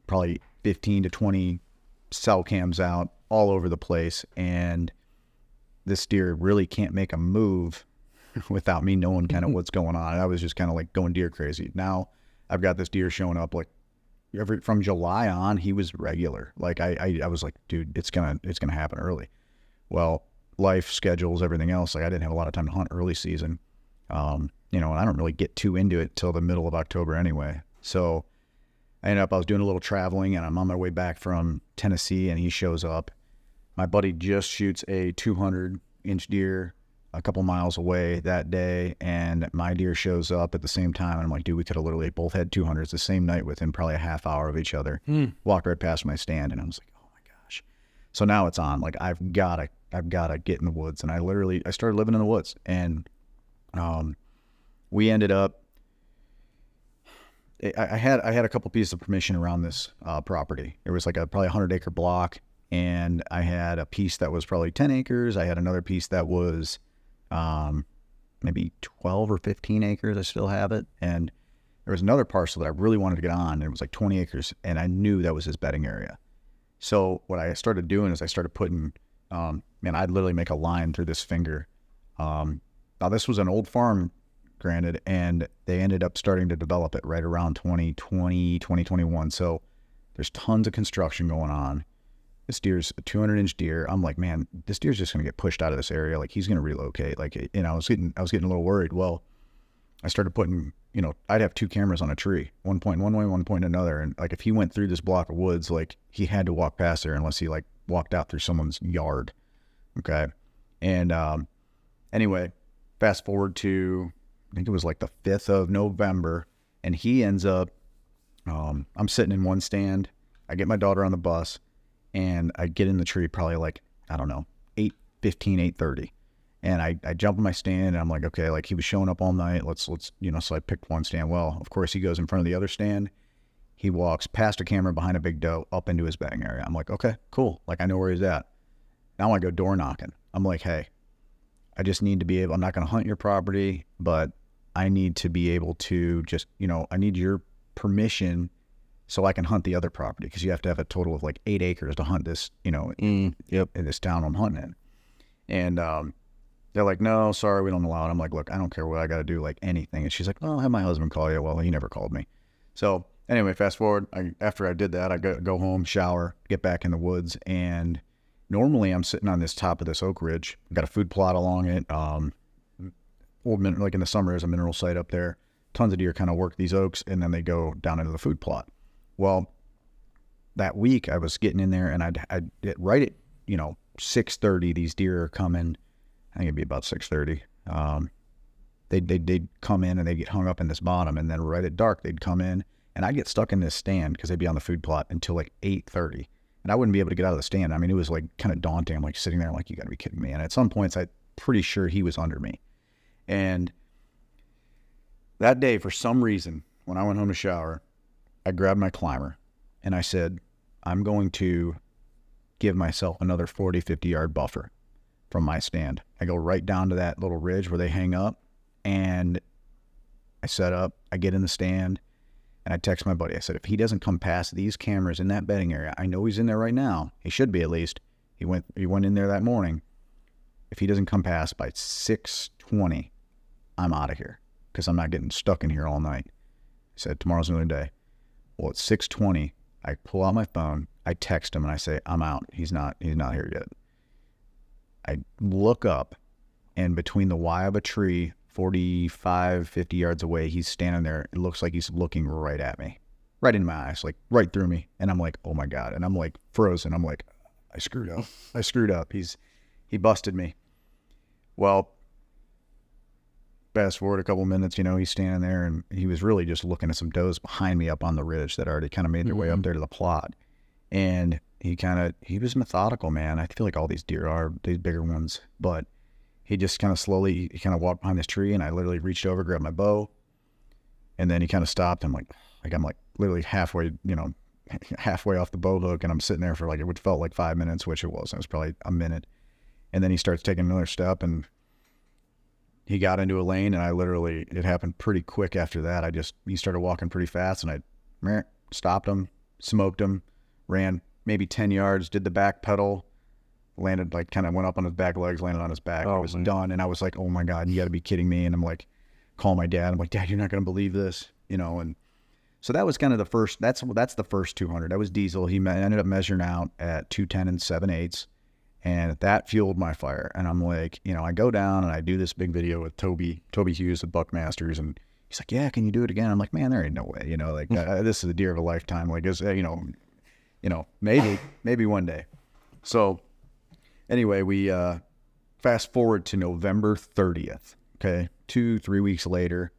probably 15 to 20 cell cams out all over the place, and this deer really can't make a move without me knowing kind of what's going on. I was just kind of like going deer crazy. Now I've got this deer showing up like every from July on, he was regular. Like I, I, I was like, dude, it's gonna it's gonna happen early. Well, life schedules, everything else. Like I didn't have a lot of time to hunt early season. Um, you know, and I don't really get too into it till the middle of October anyway. So I ended up I was doing a little traveling and I'm on my way back from Tennessee and he shows up. My buddy just shoots a 200 inch deer a couple miles away that day, and my deer shows up at the same time. And I'm like, dude, we could have literally both had 200s the same night within probably a half hour of each other. Walked right past my stand, and I was like, oh my gosh. So now it's on. Like I've gotta, I've gotta get in the woods, and I literally, I started living in the woods, and um, we ended up. I had I had a couple pieces of permission around this uh, property. It was like a probably a hundred acre block, and I had a piece that was probably ten acres. I had another piece that was um, maybe 12 or 15 acres. I still have it. And there was another parcel that I really wanted to get on. And it was like 20 acres. And I knew that was his bedding area. So what I started doing is I started putting, um, man, I'd literally make a line through this finger. Um, now, this was an old farm, granted, and they ended up starting to develop it right around 2020, 2021. So there's tons of construction going on this deer's a 200 inch deer. I'm like, man, this deer's just gonna get pushed out of this area. Like he's gonna relocate. Like, you know, I was getting, I was getting a little worried. Well, I started putting, you know, I'd have two cameras on a tree, one point one way, one point another, and like if he went through this block of woods, like he had to walk past there unless he like walked out through someone's yard. Okay, and um, anyway, fast forward to I think it was like the fifth of November, and he ends up. Um, I'm sitting in one stand. I get my daughter on the bus and I get in the tree probably like, I don't know, 8 15, 8 30. And I, I jump in my stand and I'm like, okay, like he was showing up all night. Let's, let's, you know, so I picked one stand. Well, of course, he goes in front of the other stand. He walks past a camera behind a big doe up into his bedding area. I'm like, okay, cool. Like I know where he's at. Now I go door knocking. I'm like, hey, I just need to be able, I'm not going to hunt your property, but I need to be able to just, you know, I need your permission so I can hunt the other property because you have to have a total of like eight acres to hunt this, you know, Mm, yep. in this town I'm hunting in. And um, they're like, no, sorry, we don't allow it. I'm like, look, I don't care what I got to do, like anything. And she's like, well, I'll have my husband call you. Well, he never called me. So anyway, fast forward. I, after I did that, I go, go home, shower, get back in the woods. And normally I'm sitting on this top of this oak ridge. I've got a food plot along it. Um, old min- like in the summer, there's a mineral site up there. Tons of deer kind of work these oaks and then they go down into the food plot. Well, that week I was getting in there and I'd, I'd right at, you know, 6.30, these deer are coming. I think it'd be about 6.30. Um, they'd, they'd, they'd come in and they'd get hung up in this bottom. And then right at dark, they'd come in and I'd get stuck in this stand because they'd be on the food plot until like 8.30. And I wouldn't be able to get out of the stand. I mean, it was like kind of daunting. I'm like sitting there like, you got to be kidding me. And at some points, I'm pretty sure he was under me. And that day, for some reason, when I went home to shower, I grabbed my climber and I said, I'm going to give myself another 40, 50 yard buffer from my stand. I go right down to that little ridge where they hang up and I set up, I get in the stand and I text my buddy. I said, if he doesn't come past these cameras in that bedding area, I know he's in there right now. He should be at least. He went he went in there that morning. If he doesn't come past by 620, I'm out of here because I'm not getting stuck in here all night. I said, tomorrow's another day. Well, at 620, I pull out my phone, I text him and I say, I'm out. He's not he's not here yet. I look up and between the Y of a tree, 45, 50 yards away, he's standing there. It looks like he's looking right at me. Right in my eyes, like right through me. And I'm like, oh my God. And I'm like frozen. I'm like, I screwed up. I screwed up. He's he busted me. Well, fast forward a couple minutes, you know, he's standing there and he was really just looking at some does behind me up on the ridge that already kind of made their way up mm-hmm. there to the plot. And he kind of, he was methodical, man. I feel like all these deer are, these bigger ones, but he just kind of slowly, he kind of walked behind this tree and I literally reached over, grabbed my bow. And then he kind of stopped. I'm like, like, I'm like literally halfway, you know, halfway off the bow hook and I'm sitting there for like, it would felt like five minutes, which it was. It was probably a minute. And then he starts taking another step and he got into a lane and I literally it happened pretty quick after that. I just he started walking pretty fast and I stopped him, smoked him, ran maybe 10 yards, did the back pedal, landed like kind of went up on his back legs, landed on his back. I Oh, was man. done, and I was like, "Oh my god, you got to be kidding me!" And I'm like, call my dad. I'm like, "Dad, you're not gonna believe this," you know. And so that was kind of the first. That's that's the first 200. That was diesel. He me- ended up measuring out at 210 and seven eighths, and that fueled my fire. And I'm like, you know, I go down and I do this big video with Toby Toby Hughes with Buckmasters, and he's like, "Yeah, can you do it again?" I'm like, "Man, there ain't no way." You know, like uh, this is the deer of a lifetime. Like, is you know, you know, maybe maybe one day. So anyway, we uh, fast forward to November 30th. Okay, two three weeks later,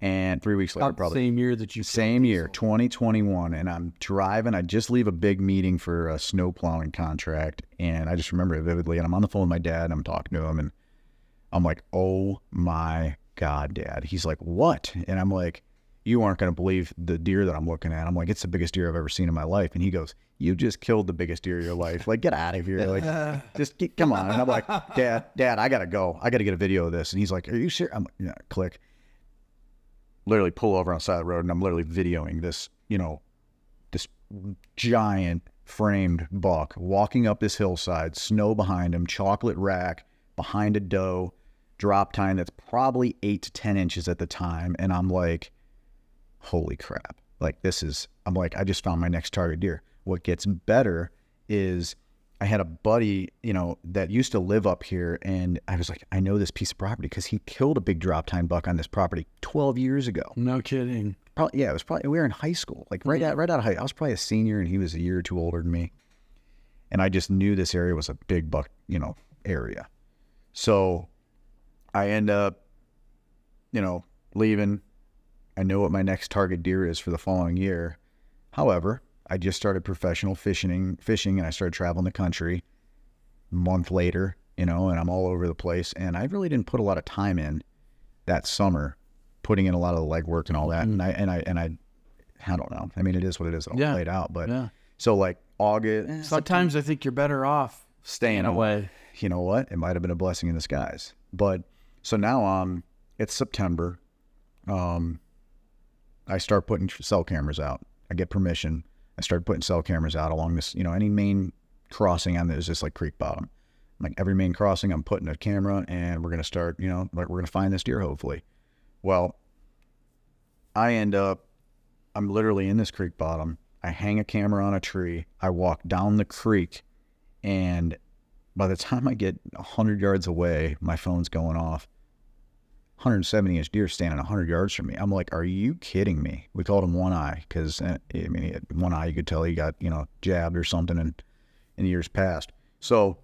and three weeks later, About probably same year that you same year, 2021, and I'm driving. I just leave a big meeting for a snow plowing contract, and I just remember it vividly. And I'm on the phone with my dad, and I'm talking to him, and I'm like, "Oh my god, Dad!" He's like, "What?" And I'm like, "You aren't going to believe the deer that I'm looking at." I'm like, "It's the biggest deer I've ever seen in my life," and he goes, "You just killed the biggest deer of your life. Like, get out of here! Like, just get, come on." And I'm like, "Dad, Dad, I gotta go. I gotta get a video of this." And he's like, "Are you sure?" I'm like, "Yeah." Click literally pull over on the side of the road and I'm literally videoing this, you know, this giant framed buck walking up this hillside, snow behind him, chocolate rack behind a doe, drop tine that's probably eight to 10 inches at the time. And I'm like, holy crap. Like, this is, I'm like, I just found my next target deer. What gets better is I had a buddy, you know, that used to live up here, and I was like, I know this piece of property because he killed a big drop tine buck on this property 12 years ago. No kidding. Probably, yeah, it was probably we were in high school, like right mm-hmm. out right out of high. I was probably a senior, and he was a year or two older than me. And I just knew this area was a big buck, you know, area. So I end up, you know, leaving. I know what my next target deer is for the following year. However, I just started professional fishing, fishing, and I started traveling the country. A month later, you know, and I'm all over the place. And I really didn't put a lot of time in that summer, putting in a lot of the legwork and all that. And I and I and I, I don't know. I mean, it is what it is. It all Yeah. played out. But Yeah. so like August, eh, Sometimes I think you're better off staying away. you know what? It might have been a blessing in disguise. But so now um it's September. Um I start putting cell cameras out. I get permission. I started putting cell cameras out along this, you know, any main crossing on this like creek bottom. Like every main crossing I'm putting a camera and we're gonna start, you know, like we're gonna find this deer hopefully. Well, I end up I'm literally in this creek bottom. I hang a camera on a tree. I walk down the creek and by the time I get 100 yards away, my phone's going off. 170 inch deer standing 100 yards from me. I'm like, are you kidding me? We called him one eye because, I mean, one eye, you could tell he got, you know, jabbed or something in, in years past. So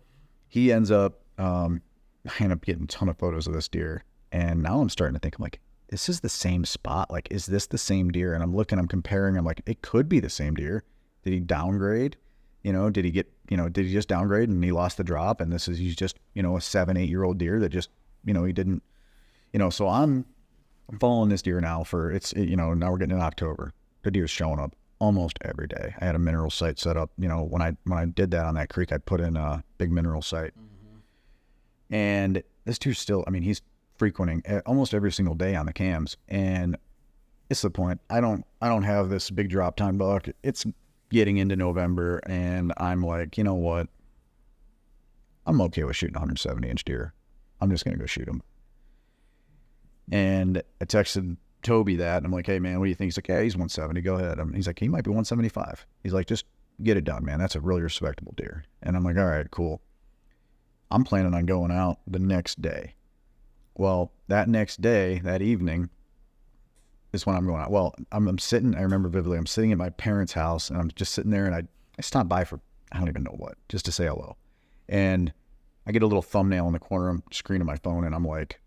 he ends up, um, I end up getting a ton of photos of this deer. And now I'm starting to think, I'm like, this is the same spot. Like, is this the same deer? And I'm looking, I'm comparing, I'm like, it could be the same deer. Did he downgrade? You know, did he get, you know, did he just downgrade and he lost the drop? And this is, he's just, you know, a seven, eight year old deer that just, you know, he didn't, you know, so I'm, I'm following this deer now for, it's, you know, now we're getting in October. The deer's showing up almost every day. I had a mineral site set up, you know, when I, when I did that on that creek, I put in a big mineral site. Mm-hmm. And this deer's still, I mean, he's frequenting almost every single day on the cams. And it's the point. I don't I don't have this big drop tine buck. It's getting into November and I'm like, you know what? I'm okay with shooting 170 inch deer. I'm just gonna go shoot him. And I texted Toby that and I'm like, hey man, what do you think? He's like, yeah, he's 170. Go ahead. He's like, he might be 175. He's like, just get it done, man. That's a really respectable deer. And I'm like, all right, cool. I'm planning on going out the next day. Well, that next day, that evening, is when I'm going out. Well, I'm, I'm sitting, I remember vividly, I'm sitting at my parents' house and I'm just sitting there and I, I stopped by for, I don't even know what, just to say hello. And I get a little thumbnail in the corner of the screen of my phone and I'm like,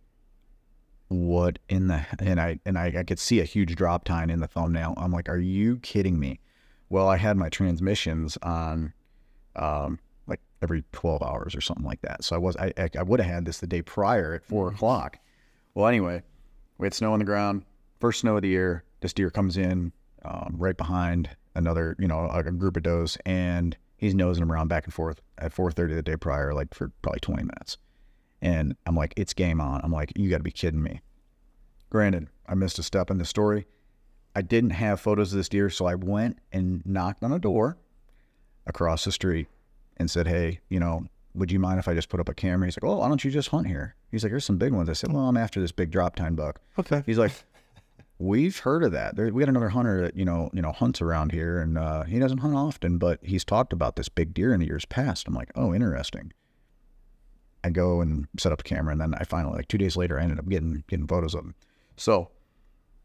what in the, and I, and I, I could see a huge drop tine in the thumbnail. I'm like, are you kidding me? Well, I had my transmissions on, um, like every 12 hours or something like that. So I was, I, I, would have had this the day prior at four o'clock. Well, anyway, we had snow on the ground, first snow of the year. This deer comes in um, right behind another, you know, a, a group of does, and he's nosing them around back and forth at 4:30 the day prior, like for probably 20 minutes. And I'm like, it's game on. I'm like, you got to be kidding me. Granted, I missed a step in the story. I didn't have photos of this deer, so I went and knocked on a door across the street and said, hey, you know, would you mind if I just put up a camera? He's like, oh, why don't you just hunt here? He's like, there's some big ones. I said, well, I'm after this big drop tine buck. Okay. He's like, we've heard of that. There, we had another hunter that you know, you know, hunts around here, and uh, he doesn't hunt often, but he's talked about this big deer in the years past. I'm like, oh, interesting. I go and set up a camera, and then I finally, like two days later, I ended up getting getting photos of them. So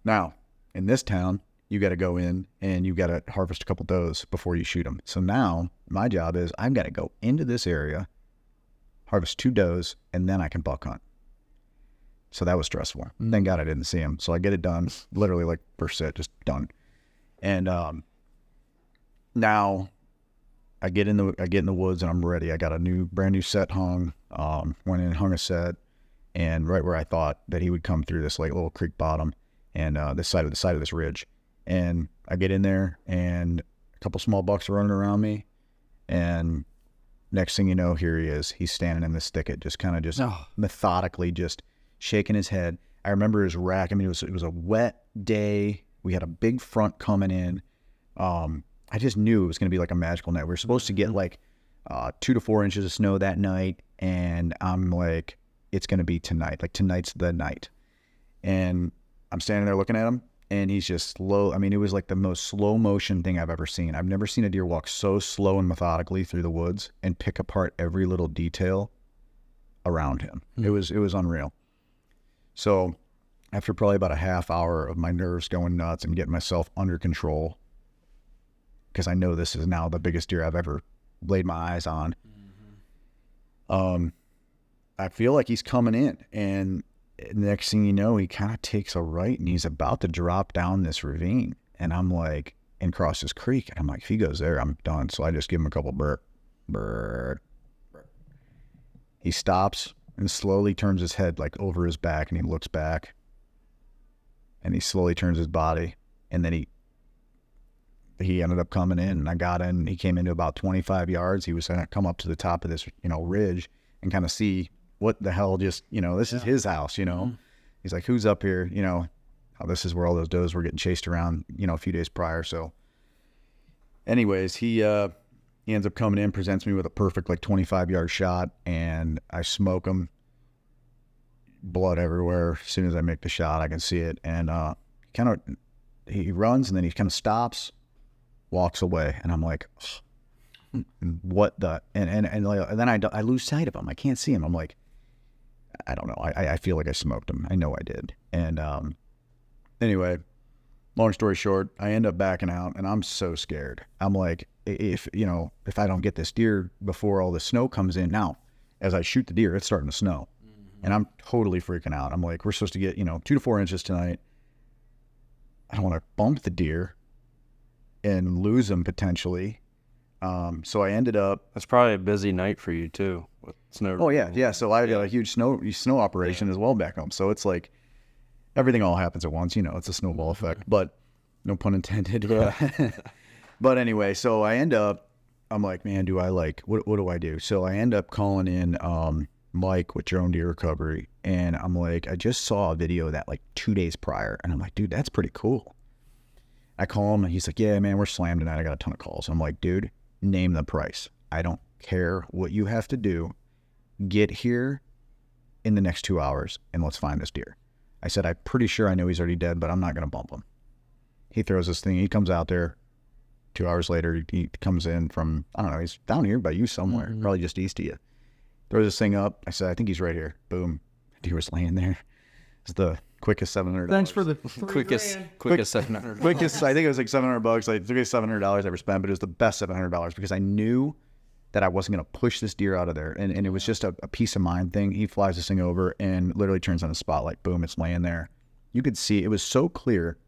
now in this town, you got to go in and you got to harvest a couple does before you shoot them. So now my job is I've got to go into this area, harvest two does, and then I can buck hunt. So that was stressful. Thank God I didn't see him. So I get it done, literally like first set, just done. And um, now I get in the I get in the woods and I'm ready. I got a new brand new set hung. Um, went in and hung a set, and right where I thought that he would come through this like little creek bottom and uh, this side of the side of this ridge. And I get in there and a couple small bucks are running around me, and next thing you know, here he is. He's standing in this thicket, just kind of just Oh. methodically, just shaking his head. I remember his rack. I mean, it was it was a wet day. We had a big front coming in. Um, I just knew it was going to be like a magical night. We were supposed to get like uh, two to four inches of snow that night, and I'm like, it's going to be tonight. Like tonight's the night. And I'm standing there looking at him, and he's just slow. I mean, it was like the most slow motion thing I've ever seen. I've never seen a deer walk so slow and methodically through the woods and pick apart every little detail around him. It was it was unreal. So after probably about a half hour of my nerves going nuts and getting myself under control, because I know this is now the biggest deer I've ever laid my eyes on. Um, I feel like he's coming in, and next thing you know, he kind of takes a right, and he's about to drop down this ravine, and I'm like, and cross this creek, and I'm like, if he goes there, I'm done. So I just give him a couple burr, burr. He stops and slowly turns his head like over his back, and he looks back, and he slowly turns his body, and then he he ended up coming in and I got in. He came into about 25 yards. He was going to come up to the top of this, you know, ridge and kind of see what the hell just, you know, this is his house, you know. He's like, who's up here? You know, how this is where all those does were getting chased around, you know, a few days prior. So, anyways, he, uh, he ends up coming in, presents me with a perfect like 25 yard shot, and I smoke him. Blood everywhere. As soon as I make the shot, I can see it. And uh, kind of, he runs and then he kind of stops, walks away, and I'm like, "Ugh, what the? And and and, like, and then I, I lose sight of him. I can't see him. I'm like, I don't know. I I feel like I smoked him. I know I did. And um, anyway, long story short, I end up backing out, and I'm so scared. I'm like, if you know, if I don't get this deer before all the snow comes in, now as I shoot the deer, it's starting to snow, and I'm totally freaking out. I'm like, we're supposed to get you know two to four inches tonight. I don't want to bump the deer and lose them potentially. Um, so I ended up That's probably a busy night for you too with snow. Oh yeah, yeah. So I got a huge snow snow operation as well back home. So it's like everything all happens at once. You know, it's a snowball effect. But no pun intended. but anyway, so I end up. I'm like, man, do I like what? What do I do? So I end up calling in um, Mike with Drone Deer Recovery, and I'm like, I just saw a video of that like two days prior, and I'm like, dude, that's pretty cool. I call him, and he's like, yeah, man, we're slammed tonight. I got a ton of calls. I'm like, dude, name the price. I don't care what you have to do get here in the next two hours and let's find this deer. I said, I'm pretty sure I know he's already dead, but I'm not going to bump him. He throws this thing. He comes out there. Two hours later, he- he comes in from, I don't know, he's down here by you somewhere, mm-hmm. probably just east of you. Throws this thing up. I said, I think he's right here. Boom. Deer was laying there. It's the quickest 700 Thanks for the quickest quickest seven hundred. quickest. I think it was like seven hundred bucks. Like the biggest seven hundred dollars I ever spent, but it was the best seven hundred dollars because I knew that I wasn't going to push this deer out of there, and, and it was just a, a peace of mind thing. He flies this thing over and literally turns on a spotlight. Boom, it's laying there. You could see it was so clear.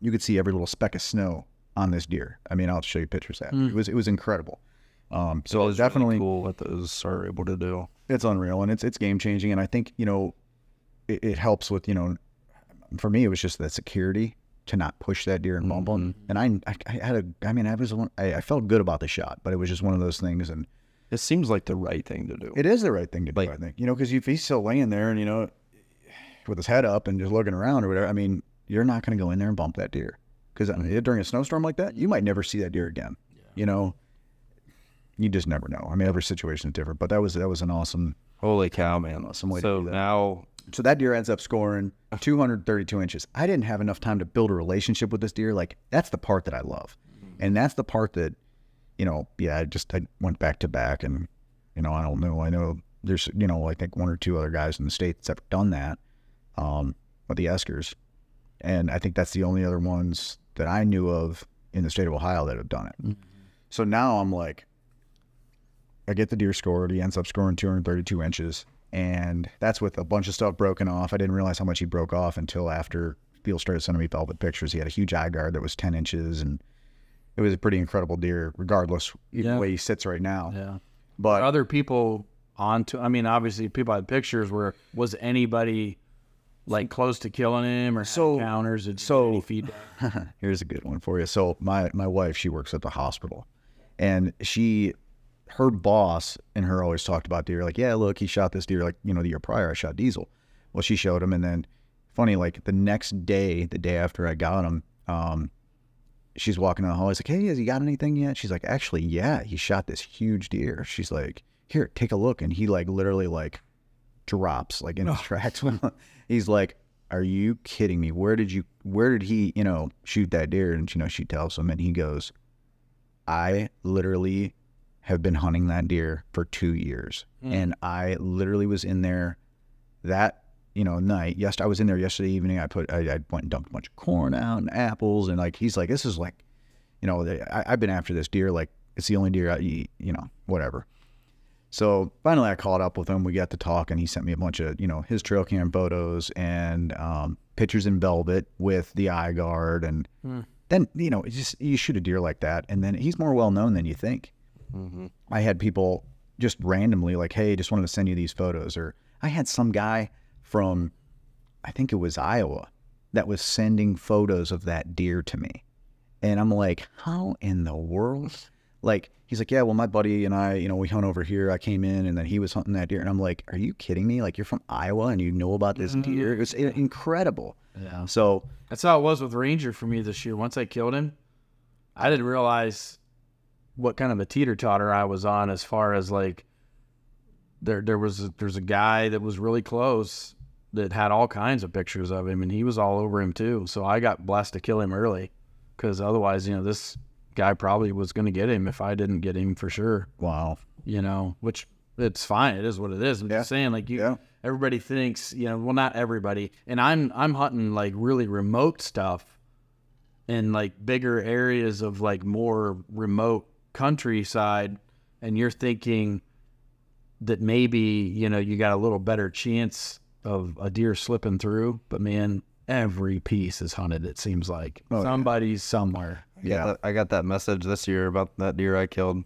You could see every little speck of snow on this deer. I mean, I'll show you pictures of that. It was it was incredible. Um, so It's definitely cool what those are able to do. it's unreal and it's it's game changing and i think you know it, it helps with you know for me it was just that security to not push that deer and bump him mm-hmm. and I, I i had a i mean i was one I, I felt good about the shot but it was just one of those things and It seems like the right thing to do. it is the right thing to do i think you know because if he's still laying there and you know with his head up and just looking around or whatever i mean you're not going to go in there and bump that deer because I mean, during a snowstorm like that you might never see that deer again you know you just never know. I mean, every situation is different, but that was that was an awesome. Holy cow, man! Awesome way to so do that. now, So that deer ends up scoring 232 inches. I didn't have enough time to build a relationship with this deer. Like that's the part that I love, and that's the part that, you know, yeah. I just I went back to back, and you know, I don't know. I know there's you know I think one or two other guys in the state that's ever done that, um, with the Eskers, and I think that's the only other ones that I knew of in the state of Ohio that have done it. So now I'm like, I get the deer scored. He ends up scoring 232 inches. And that's with a bunch of stuff broken off. I didn't realize how much he broke off until after people started sending me velvet pictures. He had a huge eye guard that was 10 inches. And it was a pretty incredible deer, regardless Yeah. the way he sits right now. Yeah. But Other people onto. I mean, obviously, people had pictures. Where was anybody like close to killing him or So- counters? You so- feedback? here's a good one for you. So my my wife, she works at the hospital, and she, her boss and her always talked about deer. Like, yeah, look, he shot this deer. Like, you know, the year prior, I shot Diesel. Well, she showed him, and then, funny, like the next day, the day after I got him, um, she's walking down the hall. He's like, hey, has he got anything yet? She's like, actually, yeah, he shot this huge deer. She's like, here, take a look, and he like literally like drops like in his tracks. He's like, "Are you kidding me? Where did you? Where did he? You know, shoot that deer?" And you know, she tells him, and he goes, "I literally have been hunting that deer for two years, and I literally was in there that." You know, night. Yes, I was in there yesterday evening. I put, I, I went and dumped a bunch of corn out and apples, and like he's like, this is like, you know, I, I've been after this deer. Like it's the only deer I eat. You know, whatever. So finally, I caught up with him. We got to talk, and he sent me a bunch of, you know, his trail cam photos and um, pictures in velvet with the eye guard. And then, you know, it's just you shoot a deer like that, and then he's more well known than you think. I had people just randomly like, "Hey, just wanted to send you these photos," or I had some guy from, I think it was Iowa, that was sending photos of that deer to me, and I'm like, "How in the world?" Like he's like, "Yeah, well, my buddy and I, you know, we hunt over here. I came in, and then he was hunting that deer, and I'm like, "Are you kidding me? Like you're from Iowa and you know about this mm-hmm. deer? It was i- incredible." Yeah. So That's how it was with Ranger for me this year. Once I killed him, I didn't realize what kind of a teeter totter I was on as far as like there there was a, there's a guy that was really close that had all kinds of pictures of him and he was all over him too. So I got blessed to kill him early because otherwise, you know, this guy probably was going to get him if I didn't get him for sure. wow, You know, which it's fine. It is what it is. I'm Yeah. just saying, like you, Yeah. everybody thinks, you know, well, not everybody. And I'm I'm hunting like really remote stuff in like bigger areas of like more remote countryside, and you're thinking that maybe you know you got a little better chance of a deer slipping through. But man, every piece is hunted. It seems like Oh, yeah. somebody's somewhere. yeah, I got that message this year about that deer I killed.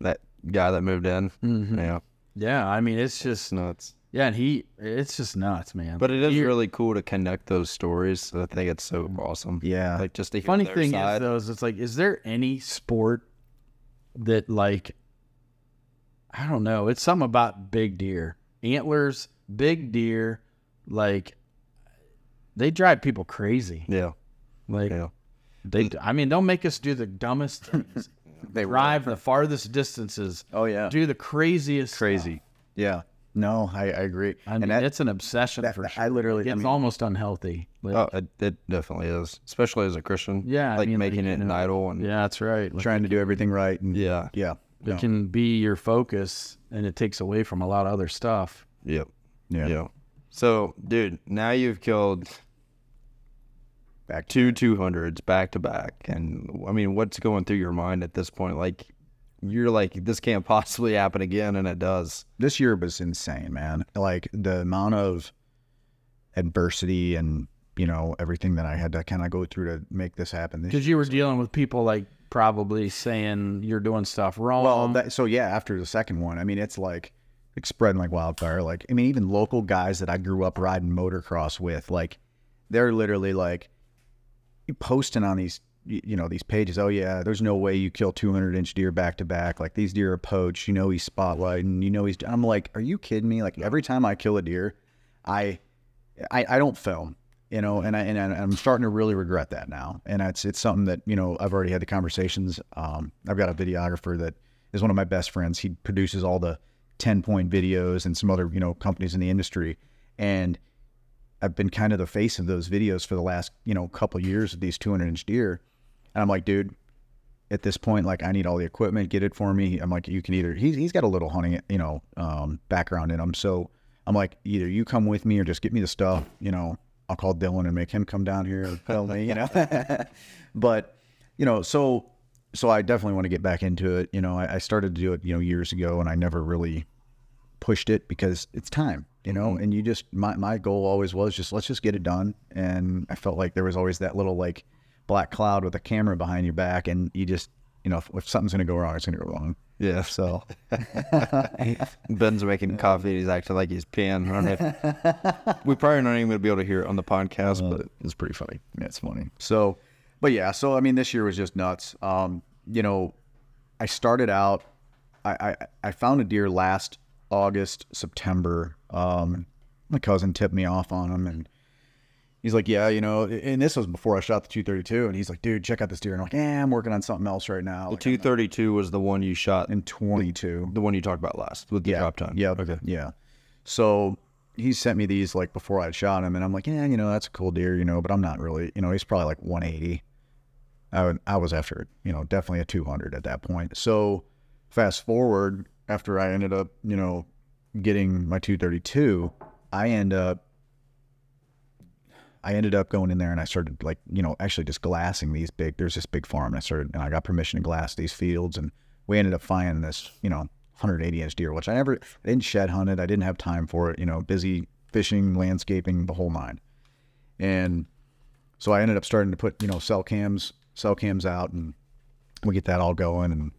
That guy that moved in. Mhm. Yeah, Yeah, I mean it's just it's nuts. yeah, and he it's just nuts, man. But it is Deer- really cool to connect those stories. I think it's so awesome. yeah. Like just to hear funny their thing side. is though is it's like is there any sport that like i don't know it's something about big deer antlers big deer like they drive people crazy yeah, like yeah. they i mean they'll make us do the dumbest things They drive the farthest distances Oh yeah, do the craziest stuff. crazy. Yeah. No, I, I agree. i mean and that, it's an obsession that- for that- sure I literally- I it's mean- almost unhealthy Like, Oh, it, it definitely is, especially as a Christian. Yeah, I like mean, making you it an know, idol and yeah that's right Like, trying to do everything right. And yeah, yeah, it no. can be your focus and it takes away from a lot of other stuff yep, yeah. yeah. So, dude, now you've killed Back two two hundreds back to back, and I mean, what's going through your mind at this point? Like, you're like, this can't possibly happen again, and it does. this year was insane, man. Like the amount of adversity and you know everything that I had to kind of go through to make this happen. Because you were dealing with people like probably saying you're doing stuff wrong. Well, that, so yeah, after the second one, I mean, it's like it's spreading like wildfire. Like, I mean, even local guys that I grew up riding motocross with, like, they're literally like posting on these, y- you know, these pages. Oh yeah, there's no way you kill 200 inch deer back to back. Like these deer are poached. You know he's spotlighting. You know he's. I'm like, are you kidding me? Like every time I kill a deer, I, I, I don't film. You know, and I and I'm starting to really regret that now. And it's it's something that you know I've already had the conversations. Um, I've got a videographer that is one of my best friends. He produces all the 10 point videos and some other, you know, companies in the industry. And I've been kind of the face of those videos for the last, you know, couple years of these 200 inch deer. And I'm like, dude, at this point, like I need all the equipment, get it for me. I'm like, you can either, he's, he's got a little hunting, you know, um, background in him. So I'm like, either you come with me or just get me the stuff, you know, I'll call Dylan and make him come down here and tell me, you know, but you know, so, so I definitely want to get back into it. You know, I, I started to do it, you know, years ago and I never really pushed it because it's time, you know, and you just, my, my goal always was just, let's just get it done. And I felt like there was always that little like black cloud with a camera behind your back. And you just, you know, if, if something's going to go wrong, it's going to go wrong. Yeah. So Ben's making coffee. He's acting like he's peeing. I don't know if- we probably not even gonna be able to hear it on the podcast, but it's pretty funny. Yeah, it's funny. So, but yeah, so I mean, this year was just nuts. Um, you know, I started out. I, I I found a deer last August, September. Um, my cousin tipped me off on him, and he's like, "Yeah, you know." And this was before I shot the 232, and he's like, "Dude, check out this deer." And I'm like, "Yeah, I'm working on something else right now." The Like, two thirty two was the one you shot, in 22. the one you talked about last with the yeah. drop tine. Yeah. Okay. Yeah. So he sent me these like before I shot him, and I'm like, yeah, you know, that's a cool deer, you know, but I'm not really, you know, he's probably like 180. I, would- I was after, it, you know, definitely a 200 at that point. So fast forward after I ended up, you know, getting my 232, I end up. I ended up going in there and I started like, you know, actually just glassing these big, there's this big farm and I started, and I got permission to glass these fields and we ended up finding this, you know, 180 inch deer, which I never, I didn't shed hunt it. I didn't have time for it, you know, busy fishing, landscaping, the whole nine. And so I ended up starting to put, you know, cell cams, cell cams out and we get that all going. And,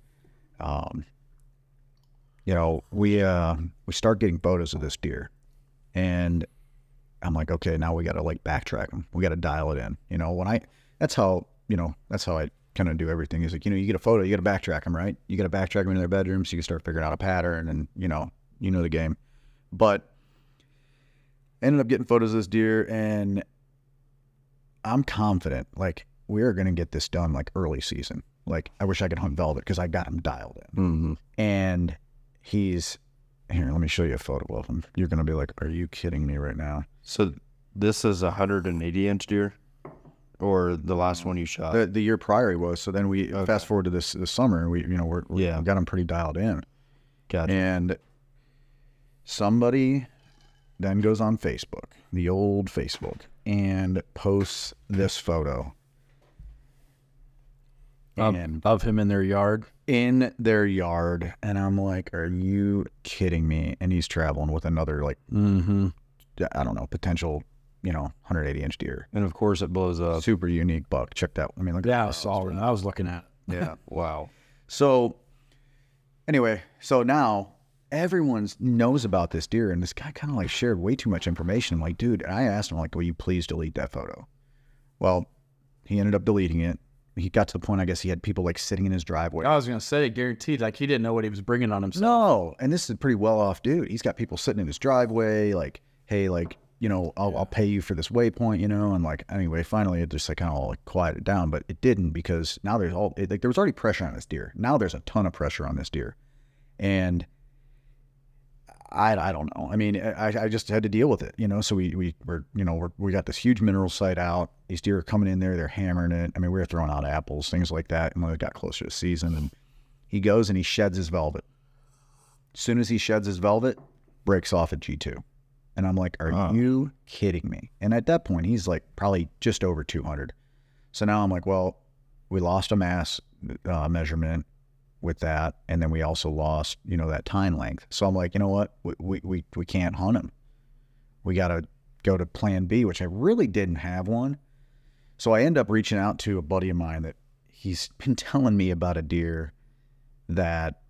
um, you know, we, uh, we start getting photos of this deer and I'm like, okay, now we got to like backtrack them. We got to dial it in. You know, when I, that's how, you know, that's how I kind of do everything is like, you know, you get a photo, you got to backtrack them, right? You got to backtrack them in their bedrooms. So you can start figuring out a pattern and, you know, you know the game. But ended up getting photos of this deer and I'm confident, like, we are going to get this done like early season. Like, I wish I could hunt velvet because I got him dialed in Mm-hmm. and he's here. Let me show you a photo of him. You're gonna be like, "Are you kidding me right now?" So this is a hundred and eighty inch deer, or the last one you shot. The the year prior he was. So then we fast forward to this this summer. We you know we're, we Yeah. got him pretty dialed in, Gotcha. and somebody then goes on Facebook, the old Facebook, and posts this photo. Of, And of him in their yard. in their yard, and I'm like, "Are you kidding me?" And he's traveling with another like Mm-hmm. I don't know potential, you know, 180 inch deer. and of course it blows up. super unique buck. Check that. I mean, look. Yeah, I saw it. I was looking at. it. Yeah. Wow. so, anyway, so now everyone knows about this deer, and this guy kind of like shared way too much information. I'm like, dude. And I asked him like, will you please delete that photo? Well, he ended up deleting it. He got to the point, I guess, he had people like sitting in his driveway. I was gonna say, guaranteed, like he didn't know what he was bringing on himself. No, and this is a pretty well off dude. He's got people sitting in his driveway, like, hey, like, you know, I'll, I'll pay you for this waypoint, you know, and like, anyway, finally it just like kind of all like quieted down, but it didn't because now there's all it, like there was already pressure on this deer. Now there's a ton of pressure on this deer, and I, I don't know. I mean, I, I just had to deal with it, you know. So we we were you know we're, we got this huge mineral site out. These deer are coming in there, they're hammering it. I mean, we were throwing out apples, things like that, and when it got closer to season, and he goes and he sheds his velvet. As soon as he sheds his velvet, breaks off at G2. And I'm like, are you kidding me? And at that point, he's like probably just over 200. So now I'm like, well, we lost a mass uh, measurement with that. And then we also lost, you know, that time length. So I'm like, you know what? We, we, we, we can't hunt him. We got to go to plan B, which I really didn't have one. So I end up reaching out to a buddy of mine that he's been telling me about a deer that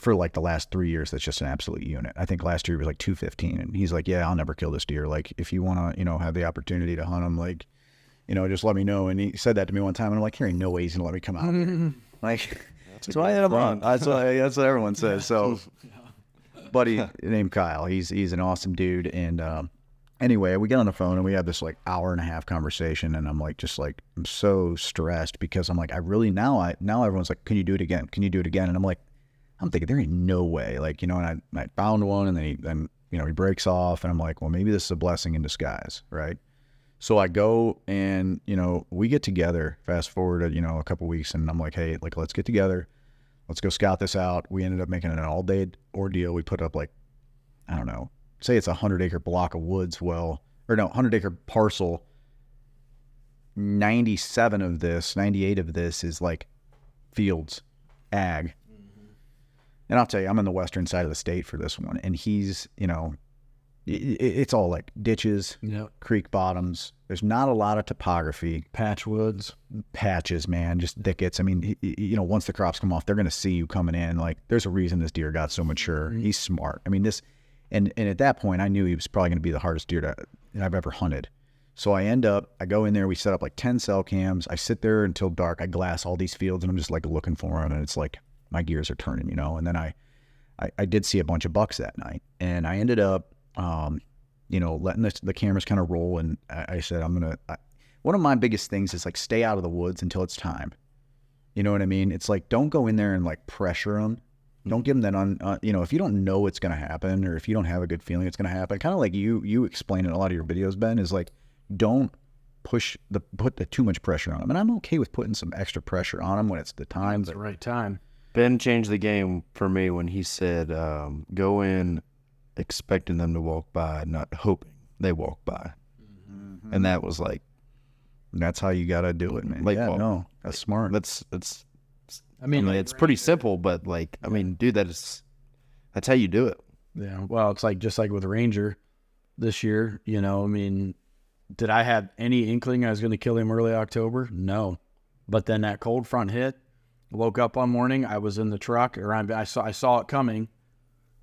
for like the last three years, that's just an absolute unit. I think last year he was like 215. And he's like, yeah, I'll never kill this deer. Like, if you want to, you know, have the opportunity to hunt him, like, you know, just let me know. And he said that to me one time. And I'm like, there ain't no way he's going to let me come out here. Like, so I had him on. That's what, that's what everyone says. So, buddy named Kyle, he's, he's an awesome dude. And, um, anyway, we get on the phone and we have this like hour and a half conversation, and I'm like, just like, I'm so stressed because I'm like, I really now, I now everyone's like, can you do it again? Can you do it again? And I'm like, I'm thinking there ain't no way, like you know, and I, I found one, and then he, then you know he breaks off, and I'm like, well, maybe this is a blessing in disguise, right? So I go and you know we get together. Fast forward, you know, a couple weeks, and I'm like, hey, like let's get together, let's go scout this out. We ended up making an all day ordeal. We put up like, I don't know, say it's a hundred acre block of woods. Well, or no, hundred acre parcel. Ninety seven of this, ninety eight of this is like fields, ag. And I'll tell you, I'm in the western side of the state for this one, and he's, you know, it's all like ditches, Yep. creek bottoms. There's not a lot of topography, Patch woods. patches, man, just thickets. I mean, you know, once the crops come off, they're going to see you coming in. Like, there's a reason this deer got so mature. Mm-hmm. He's smart. I mean, this, and and at that point, I knew he was probably going to be the hardest deer to, I've ever hunted. So I end up, I go in there, we set up like 10 cell cams. I sit there until dark. I glass all these fields and I'm just like looking for them. And it's like my gears are turning, you know? And then I, I, I did see a bunch of bucks that night. And I ended up, um, you know, letting the, the cameras kind of roll. And I, I said, I'm going to, one of my biggest things is like stay out of the woods until it's time. You know what I mean? It's like, don't go in there and like pressure them. Don't give them that on, uh, you know, if you don't know it's going to happen or if you don't have a good feeling it's going to happen, kind of like you, you explain in a lot of your videos, Ben, is like, don't push the, put the too much pressure on them. And I'm okay with putting some extra pressure on them when it's the time. It's the right time. Ben changed the game for me when he said, um, "Go in expecting them to walk by, not hoping they walk by," and that was like that's how you got to do it, man. Like, yeah, well, no, that's smart. that's it's. I I mean, mean, it's pretty simple, but like, I mean, dude, that is that's how you do it. Yeah. Well, it's like just like with Ranger this year, you know, I mean, did I have any inkling I was going to kill him early October? No. But then that cold front hit. Woke up one morning, I was in the truck around I saw I saw it coming.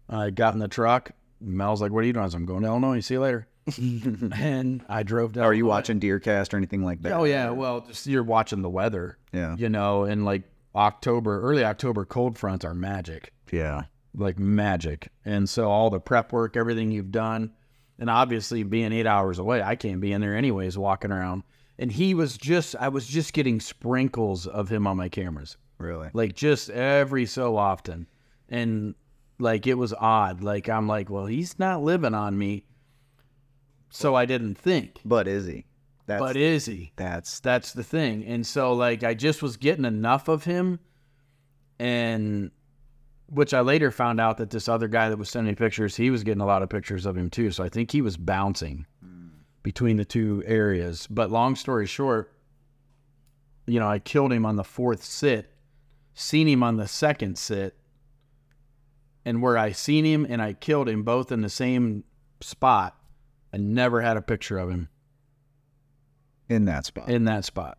I got in the truck. Mel's like, "What are you doing?" I I'm going to Illinois. See you later. and I drove down. Are you watching Deercast or anything like that? Oh yeah. Well, just you're watching the weather. Yeah. You know, and like October, early October cold fronts are magic Yeah. like magic. And so all the prep work, everything you've done, and obviously being eight hours away, I can't be in there anyways, walking around. And he was just, I was just getting sprinkles of him on my cameras, Really? like just every so often. And like it was odd. Like I'm like, well, he's not living on me. So I didn't think. But is he? That's But is he? that's That's the thing. And so like I just was getting enough of him and which I later found out that this other guy that was sending me pictures, he was getting a lot of pictures of him too. So I think he was bouncing hmm. between the two areas. But long story short, you know, I killed him on the fourth sit, seen him on the second sit, and where I seen him and I killed him both in the same spot, I never had a picture of him in that spot. in that spot.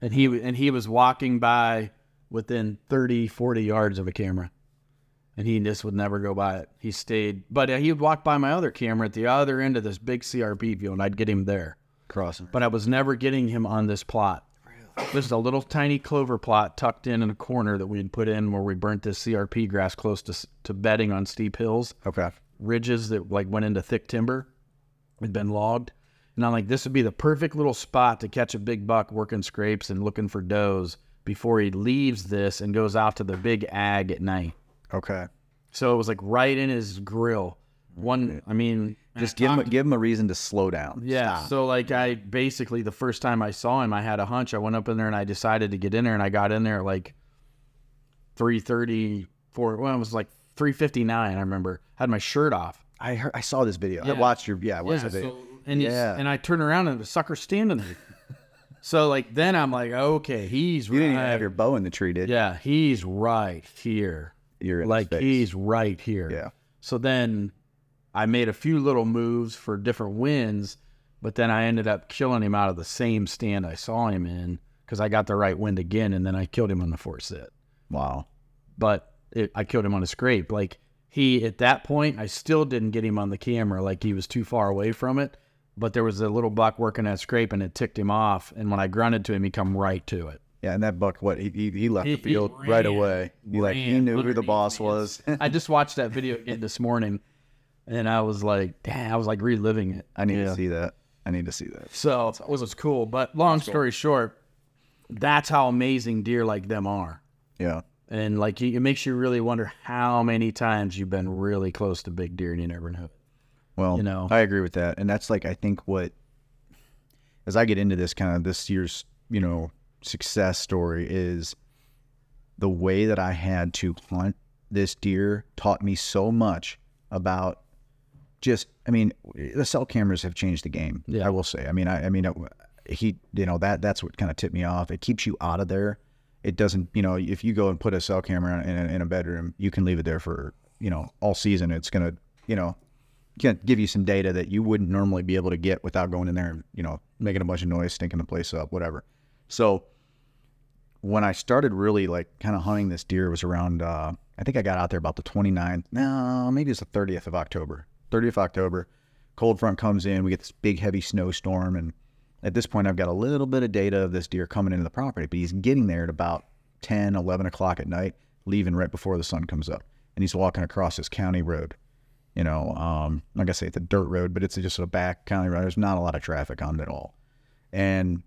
And he and he was walking by within 30, 40 yards of a camera. And he just would never go by it. He stayed, but uh, he would walk by my other camera at the other end of this big CRP field, and I'd get him there. Crossing. But I was never getting him on this plot. This is a little tiny clover plot tucked in in a corner that we had put in where we burnt this CRP grass close to, to bedding on steep hills Okay. ridges that like went into thick timber had been logged. And I'm like, this would be the perfect little spot to catch a big buck working scrapes and looking for does before he leaves this and goes out to the big ag at night. Okay. So it was like right in his grill. One, I mean, Just give him a, give him a reason to slow down. yeah. So like I basically the first time I saw him, I had a hunch. I went up in there and I decided to get in there, and I got in there at like three thirty four. Well, it was like three fifty nine. I remember I had my shirt off. I heard, I saw this video. I watched your yeah. I watched Yeah, the video. so, and Yeah. and I turn around and the sucker's standing there. so like then I'm like, okay, he's you didn't even have your bow in the tree, did you? yeah, he's right here. You're like he's right here. Yeah. So then I made a few little moves for different wins, but then I ended up killing him out of the same stand I saw him in because I got the right wind again, and then I killed him on the fourth sit. Wow. But it, I killed him on a scrape. Like he at that point, I still didn't get him on the camera. Like he was too far away from it. But there was a little buck working that scrape, and it ticked him off. And when I grunted to him, he come right to it. Yeah, and that buck, what he he, he left He- the field he right away. He like he knew who the boss was. I just watched that video again this morning, and I was like, damn, I was like reliving it. I need to see that. I need to see that. So it was cool. But long story short, that's how amazing deer like them are. Yeah. And like it makes you really wonder how many times you've been really close to big deer and you never know. Well, You know. I agree with that, and that's like I think what as I get into this kind of this year's you know success story is the way that I had to hunt this deer taught me so much about just I mean the cell cameras have changed the game. Yeah. I will say. I mean I, I mean it, he you know that that's what kind of tipped me off. It keeps you out of there. It doesn't you know if you go and put a cell camera in a, in a bedroom, you can leave it there for you know all season. It's gonna you know can give you some data that you wouldn't normally be able to get without going in there and you know making a bunch of noise, stinking the place up, whatever. So when I started really like kind of hunting this deer was around uh, I think I got out there about the 29th. No, maybe it's the 30th of October. 30th of October. Cold front comes in. We get this big heavy snowstorm, and at this point, I've got a little bit of data of this deer coming into the property, but he's getting there at about 10, 11 o'clock at night, leaving right before the sun comes up, and he's walking across this county road you know, um, like I say, it's a dirt road, but it's just a back county road. There's not a lot of traffic on it at all. And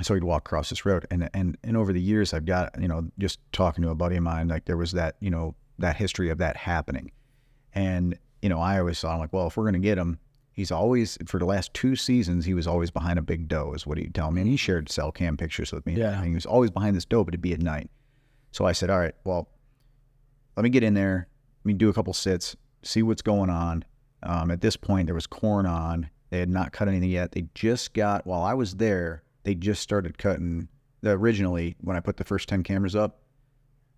so he'd walk across this road. And, and, and over the years, I've got, you know, just talking to a buddy of mine, like there was that, you know, that history of that happening. And, you know, I always thought, I'm like, well, if we're going to get him, he's always, for the last two seasons, he was always behind a big doe, is what he'd tell me. And he shared cell cam pictures with me. Yeah. And he was always behind this doe, but it'd be at night. So I said, all right, well, let me get in there. Let me do a couple sits, see what's going on. Um, at this point, there was corn on. They had not cut anything yet. They just got, while I was there, they just started cutting. The, originally, when I put the first 10 cameras up,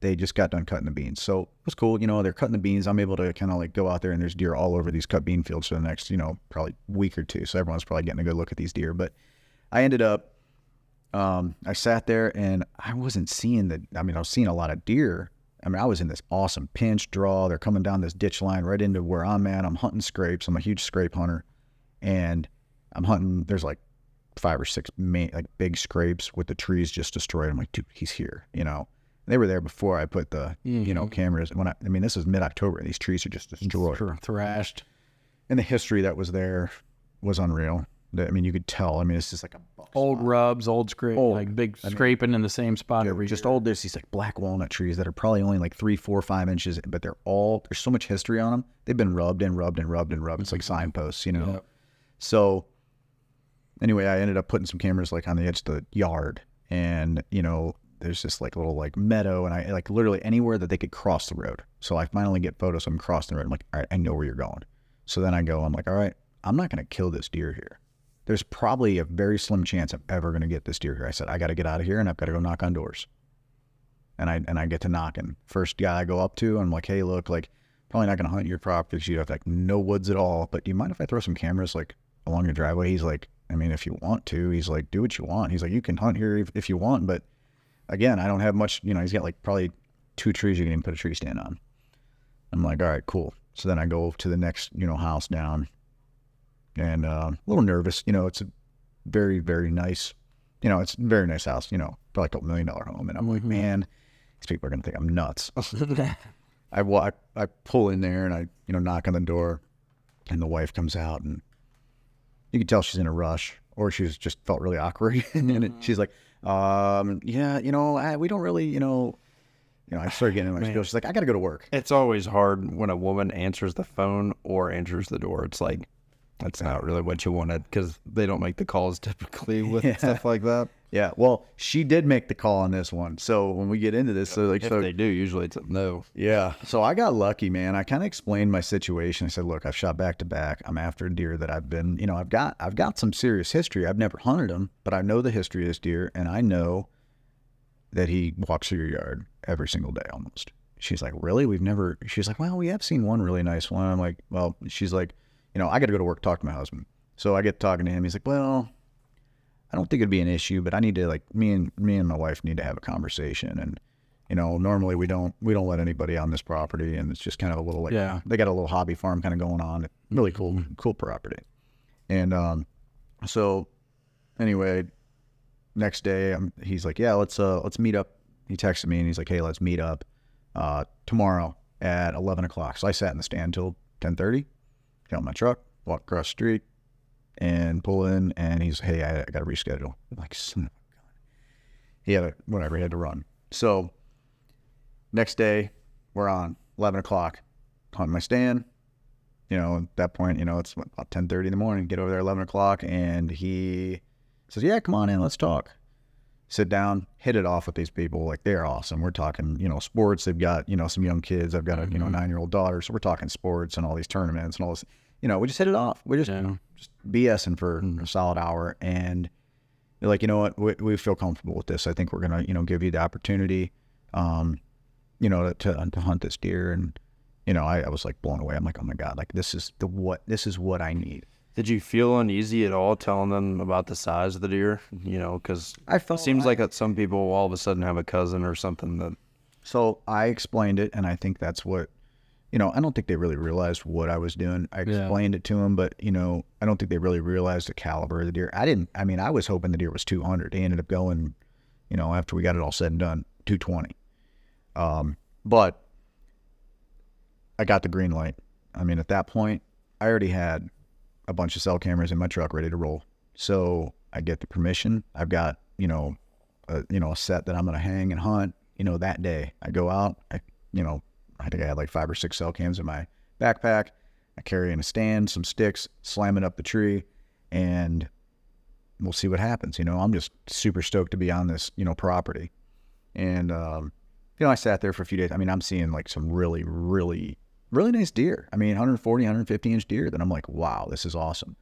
they just got done cutting the beans. So it was cool. You know, they're cutting the beans. I'm able to kind of like go out there and there's deer all over these cut bean fields for the next, you know, probably week or two. So everyone's probably getting a good look at these deer. But I ended up, um, I sat there and I wasn't seeing the, I mean, I was seeing a lot of deer. I mean, I was in this awesome pinch draw. They're coming down this ditch line right into where I'm at. I'm hunting scrapes. I'm a huge scrape hunter. And I'm hunting, there's like five or six main, like big scrapes with the trees just destroyed. I'm like, dude, he's here, you know. They were there before I put the, you know, mm-hmm. cameras. When I, I mean, this is mid October and these trees are just destroyed Thr- thrashed. and the history that was there was unreal. I mean, you could tell. I mean, it's just like a Old spot. rubs, old scrape, like big scraping in the same spot every just year. old. There's these like black walnut trees that are probably only like three, four, five inches, but they're all there's so much history on them. They've been rubbed and rubbed and rubbed and rubbed. It's like mm-hmm. signposts, you know. Yep. So anyway, I ended up putting some cameras like on the edge of the yard, and you know, there's this like little like meadow, and I like literally anywhere that they could cross the road. So I finally get photos I'm crossing the road. I'm like, all right, I know where you're going. So then I go, I'm like, all right, I'm not gonna kill this deer here. There's probably a very slim chance I'm ever gonna get this deer here. I said, I got to get out of here, and I've got to go knock on doors. And I and I get to knocking. First guy I go up to, I'm like, hey, look, like probably not gonna hunt your property you have like no woods at all. But do you mind if I throw some cameras like along your driveway? He's like, I mean, if you want to, he's like, do what you want. He's like, you can hunt here if, if you want, but again, I don't have much. You know, he's got like probably two trees you can even put a tree stand on. I'm like, all right, cool. So then I go to the next, you know, house down, and uh, a little nervous. You know, it's a very, very nice. You know, it's a very nice house. You know, probably a million dollar home, and I'm like, man, these people are gonna think I'm nuts. I walk, I pull in there and I, you know, knock on the door, and the wife comes out, and you can tell she's in a rush, or she's just felt really awkward, and it, she's like, um, yeah, you know, I, we don't really, you know, you know, I started getting in my spiel. She's like, I got to go to work. It's always hard when a woman answers the phone or answers the door. It's like that's not really what you wanted because they don't make the calls typically with stuff like that. Yeah, well, she did make the call on this one. So when we get into this, so like, If so they do, usually it's a no. Yeah. So I got lucky, man. I kind of explained my situation. I said, "Look, I've shot back to back. I'm after a deer that I've been, you know, I've got I've got some serious history. I've never hunted him, but I know the history of this deer and I know that he walks through your yard every single day almost." She's like, "Really? We've never." She's like, "Well, we have seen one really nice one." I'm like, "Well," she's like, "You know, I got to go to work talk to my husband." So I get talking to him. He's like, "Well, I don't think it'd be an issue, but I need to like me and me and my wife need to have a conversation and you know, normally we don't we don't let anybody on this property and it's just kind of a little like Yeah. they got a little hobby farm kind of going on. Really cool cool property. And um so anyway, next day um, he's like, "Yeah, let's uh let's meet up." He texted me and he's like, "Hey, let's meet up uh tomorrow at 11 o'clock." So I sat in the stand till 10:30 got my truck, walk across the street, and pull in, and he's, hey, I, I got to reschedule. I'm like, son of a gun. He had a, whatever, he had to run. So next day, we're on 11 o'clock, on my stand. You know, at that point, you know, it's about 10.30 in the morning. Get over there 11 o'clock, and he says, yeah, come on in, let's talk. Sit down, hit it off with these people. Like, they're awesome. We're talking, you know, sports. They've got, you know, some young kids. I've got a, you know, mm-hmm. nine-year-old daughter. So we're talking sports and all these tournaments and all this. You know, we just hit it off. We just, Yeah. just BSing for a solid hour. And they're like, you know what, we, we feel comfortable with this. I think we're gonna, you know, give you the opportunity, um, you know, to, to, to hunt this deer. And you know, I, I was like blown away. I'm like, oh my god, like this is the what this is what I need. Did you feel uneasy at all telling them about the size of the deer? You know, because I felt seems like that some people all of a sudden have a cousin or something that So I explained it, and I think that's what, you know, I don't think they really realized what I was doing. I Yeah. explained it to them, but you know, I don't think they really realized the caliber of the deer. I didn't. I mean, I was hoping the deer was 200. He ended up going, you know, after we got it all said and done, 220. Um, but I got the green light. I mean, at that point, I already had a bunch of cell cameras in my truck ready to roll. So I get the permission. I've got, you know, a, you know, a set that I'm going to hang and hunt, you know, that day. I go out, I, you know, I think I had like five or six cell cams in my backpack. I carry in a stand, some sticks, slam it up the tree, and we'll see what happens. You know, I'm just super stoked to be on this, you know, property. And, um, you know, I sat there for a few days. I mean, I'm seeing like some really, really, really nice deer. I mean, 140, 150 inch deer that I'm like, wow, this is awesome.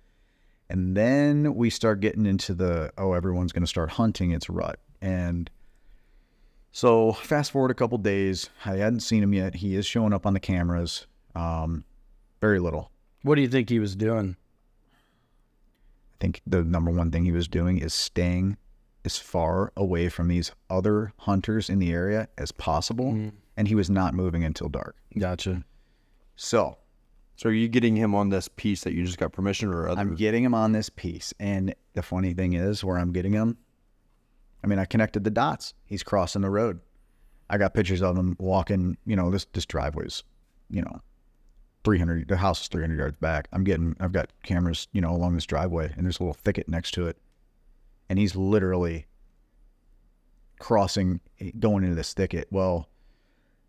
And then we start getting into the, oh, everyone's going to start hunting its rut. And so fast forward a couple days. I hadn't seen him yet. He is showing up on the cameras. Um, very little. What do you think he was doing? I think the number one thing he was doing is staying as far away from these other hunters in the area as possible. And he was not moving until dark. Gotcha. So So are you getting him on this piece that you just got permission or other? I'm getting him on this piece. And the funny thing is, where I'm getting him, I mean, I connected the dots. He's crossing the road. I got pictures of him walking, you know, this, this driveway's, you know, 300, the house is 300 yards back. I'm getting, I've got cameras, you know, along this driveway and there's a little thicket next to it. And he's literally crossing, eh, going into this thicket. Well,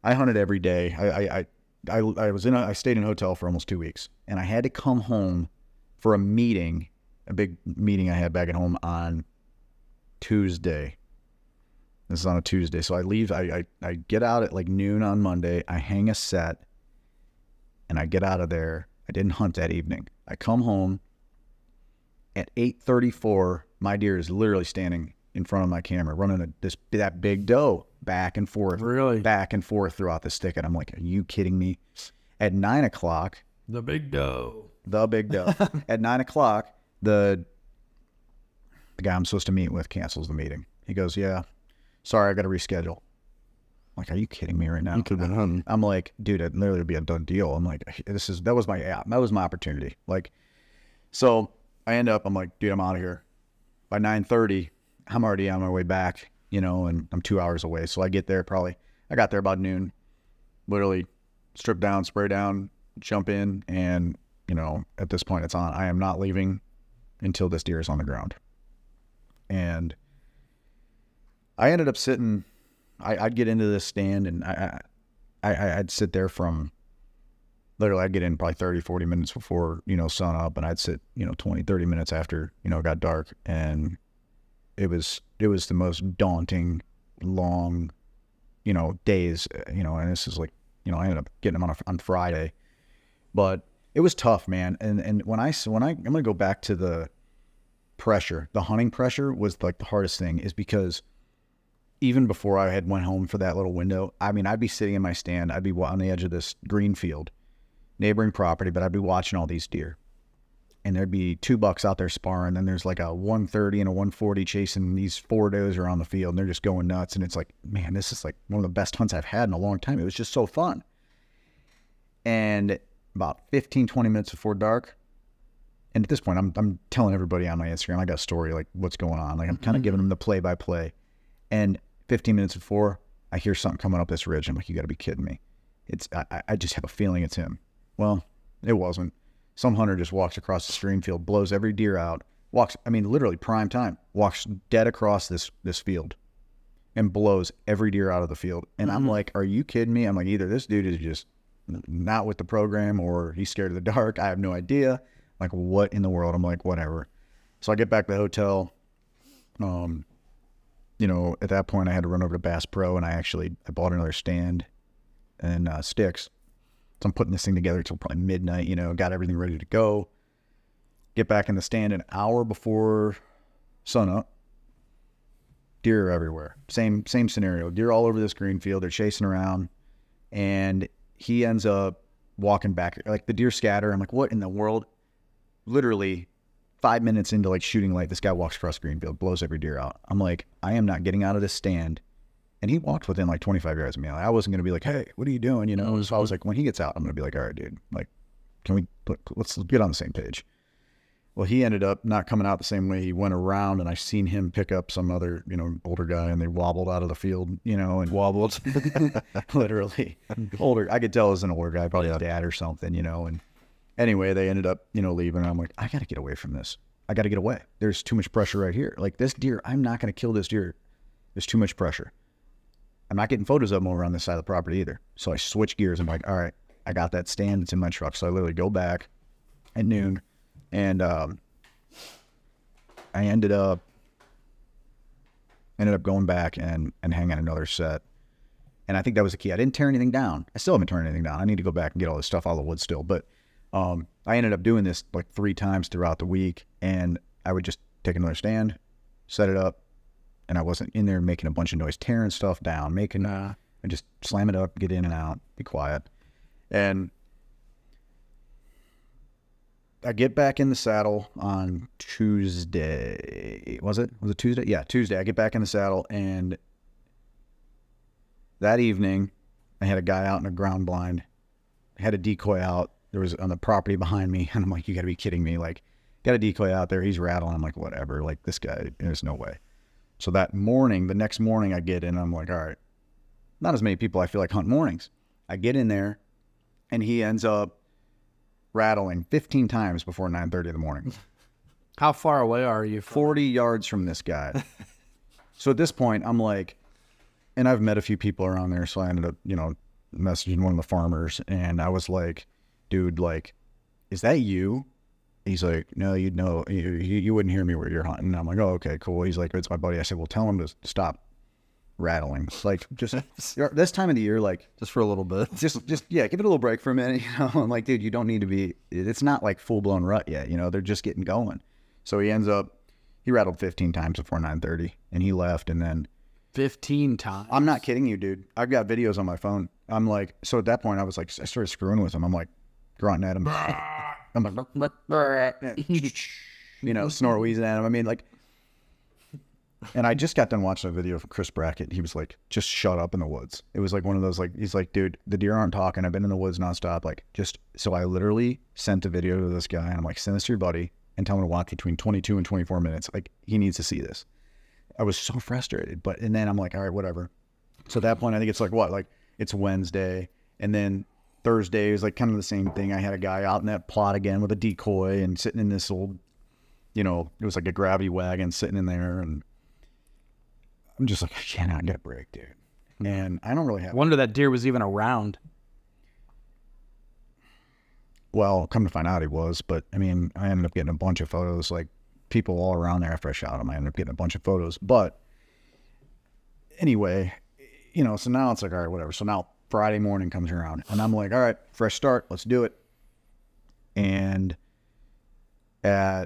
I hunted every day. I, I, I, I, I was in a, I stayed in a hotel for almost two weeks and I had to come home for a meeting, a big meeting I had back at home on Tuesday. This is on a Tuesday. So I leave, I, I, I get out at like noon on Monday. I hang a set and I get out of there. I didn't hunt that evening. I come home at 8:34. My deer is literally standing in front of my camera, running a, this that big doe back and forth, Really? back and forth throughout the stick. And I'm like, are you kidding me? At nine o'clock, The big doe. the big doe. At nine o'clock, the the guy I'm supposed to meet with cancels the meeting. He goes, "Yeah, sorry, I got to reschedule." I'm like, are you kidding me right now? you could have been hunting. I'm like, dude, it literally would be a done deal. I'm like, this is that was my yeah, that was my opportunity. Like, so I end up, I'm like, dude, I'm out of here. By 9:30, I'm already on my way back, you know, and I'm two hours away. So I get there probably. I got there about noon. Literally, strip down, spray down, jump in, and you know, at this point, it's on. I am not leaving until this deer is on the ground. And I ended up sitting I, I'd get into this stand and I, I, I'd sit there from literally I'd get in probably 30, 40 minutes before, you know, sun up and I'd sit, you know, 20, 30 minutes after, you know, it got dark. And it was, it was the most daunting, long, you know, days, you know, and this is like, you know, I ended up getting them on, a, on Friday, but it was tough, man. And, and when I, when I, I'm going to go back to the pressure, the hunting pressure was like the hardest thing is because even before I had went home for that little window, I mean, I'd be sitting in my stand. I'd be on the edge of this green field, neighboring property, but I'd be watching all these deer. And there'd be two bucks out there sparring. Then there's like a 130 and a 140 chasing these four does around the field. And they're just going nuts. And it's like, man, this is like one of the best hunts I've had in a long time. It was just so fun. And about 15, 20 minutes before dark, and at this point, I'm, I'm telling everybody on my Instagram, I got a story, like what's going on. Like I'm kind of mm-hmm. giving them the play by play. And 15 minutes before, I hear something coming up this ridge. I'm like, you got to be kidding me. It's I, I- I just have a feeling it's him. Well, it wasn't. Some hunter just walks across the stream field, blows every deer out, walks, I mean, literally prime time, walks dead across this, this field and blows every deer out of the field. And I'm mm-hmm. like, are you kidding me? I'm like, either this dude is just not with the program or he's scared of the dark. I have no idea. Like, what in the world? I'm like, whatever. So I get back to the hotel. Um, you know, at that point, I had to run over to Bass Pro, and I actually I bought another stand and uh, sticks. So I'm putting this thing together till probably midnight. You know, got everything ready to go. Get back in the stand an hour before sunup. Deer everywhere. Same same scenario. Deer all over this green field. They're chasing around, and he ends up walking back. Like the deer scatter. I'm like, what in the world? Literally five minutes into like shooting light, this guy walks across Greenfield, blows every deer out. I'm like, I am not getting out of this stand. And he walked within like 25 yards of me. Like, I wasn't going to be like, hey, what are you doing? You know, so I was mm-hmm. like, when he gets out, I'm going to be like, all right, dude, like, can we, let's get on the same page. Well, he ended up not coming out the same way. He went around and I seen him pick up some other, you know, older guy and they wobbled out of the field, you know, and Wobbled. literally older. I could tell it was an older guy, probably his dad or something, you know. And anyway, they ended up, you know, leaving. I'm like, I got to get away from this. I got to get away. There's too much pressure right here. Like this deer, I'm not going to kill this deer. There's too much pressure. I'm not getting photos of them over on this side of the property either. So I switch gears. I'm like, all right, I got that stand. It's in my truck. So I literally go back at noon, and um, I ended up ended up going back and and hanging another set. And I think that was the key. I didn't tear anything down. I still haven't torn anything down. I need to go back and get all this stuff out of the wood still. But um, I ended up doing this like three times throughout the week, and I would just take another stand, set it up, and I wasn't in there making a bunch of noise, tearing stuff down, making uh, and just slam it up, get in and out, be quiet, and I get back in the saddle on Tuesday. Was it? Was it Tuesday? Yeah, Tuesday. I get back in the saddle, and that evening, I had a guy out in a ground blind. I had a decoy out. There was on the property behind me, and I'm like, "You got to be kidding me!" Like, got a decoy out there. He's rattling. I'm like, "Whatever." Like this guy, there's no way. So that morning, the next morning, I get in. I'm like, "All right." Not as many people I feel like hunt mornings. I get in there, and he ends up rattling 15 times before 9:30 in the morning. How far away are you? From? 40 yards from this guy. so at this point, I'm like, and I've met a few people around there. So I ended up, you know, messaging one of the farmers and I was like, dude, like, is that you? He's like, no, you'd know, you, you wouldn't hear me where you're hunting. And I'm like, oh, okay, cool. He's like, it's my buddy. I said, well, tell him to stop rattling. Like, just this time of the year, like, Just for a little bit. just just yeah, give it a little break for a minute. You know, I'm like, dude, you don't need to be. It's not like full blown rut yet. You know, they're just getting going. So he ends up, he rattled 15 times before 9:30, and he left. And then 15 times. I'm not kidding you, dude. I've got videos on my phone. I'm like, so at that point, I was like, I started screwing with him. I'm like, grunting at him. I'm like, you know, snort wheezing at him. I mean, like. And I just got done watching a video from Chris Brackett. He was like, just shut up in the woods. It was like one of those, like, he's like, dude, the deer aren't talking. I've been in the woods nonstop. Like, just, so I literally sent a video to this guy and I'm like, send this to your buddy and tell him to watch between 22 and 24 minutes. Like, he needs to see this. I was so frustrated. But, and then I'm like, all right, whatever. So at that point, I think it's like, what? Like, it's Wednesday. And then Thursday is like kind of the same thing. I had a guy out in that plot again with a decoy and sitting in this old, you know, it was like a gravity wagon sitting in there. And, I'm just like, I cannot get a break, dude. Mm-hmm. And I don't really have. Wonder that deer was even around. Well, come to find out, he was. But I mean, I ended up getting a bunch of photos, like people all around there after I shot him. I ended up getting a bunch of photos. But anyway, you know, so now it's like, all right, whatever. So now Friday morning comes around, and I'm like, all right, fresh start, let's do it. And at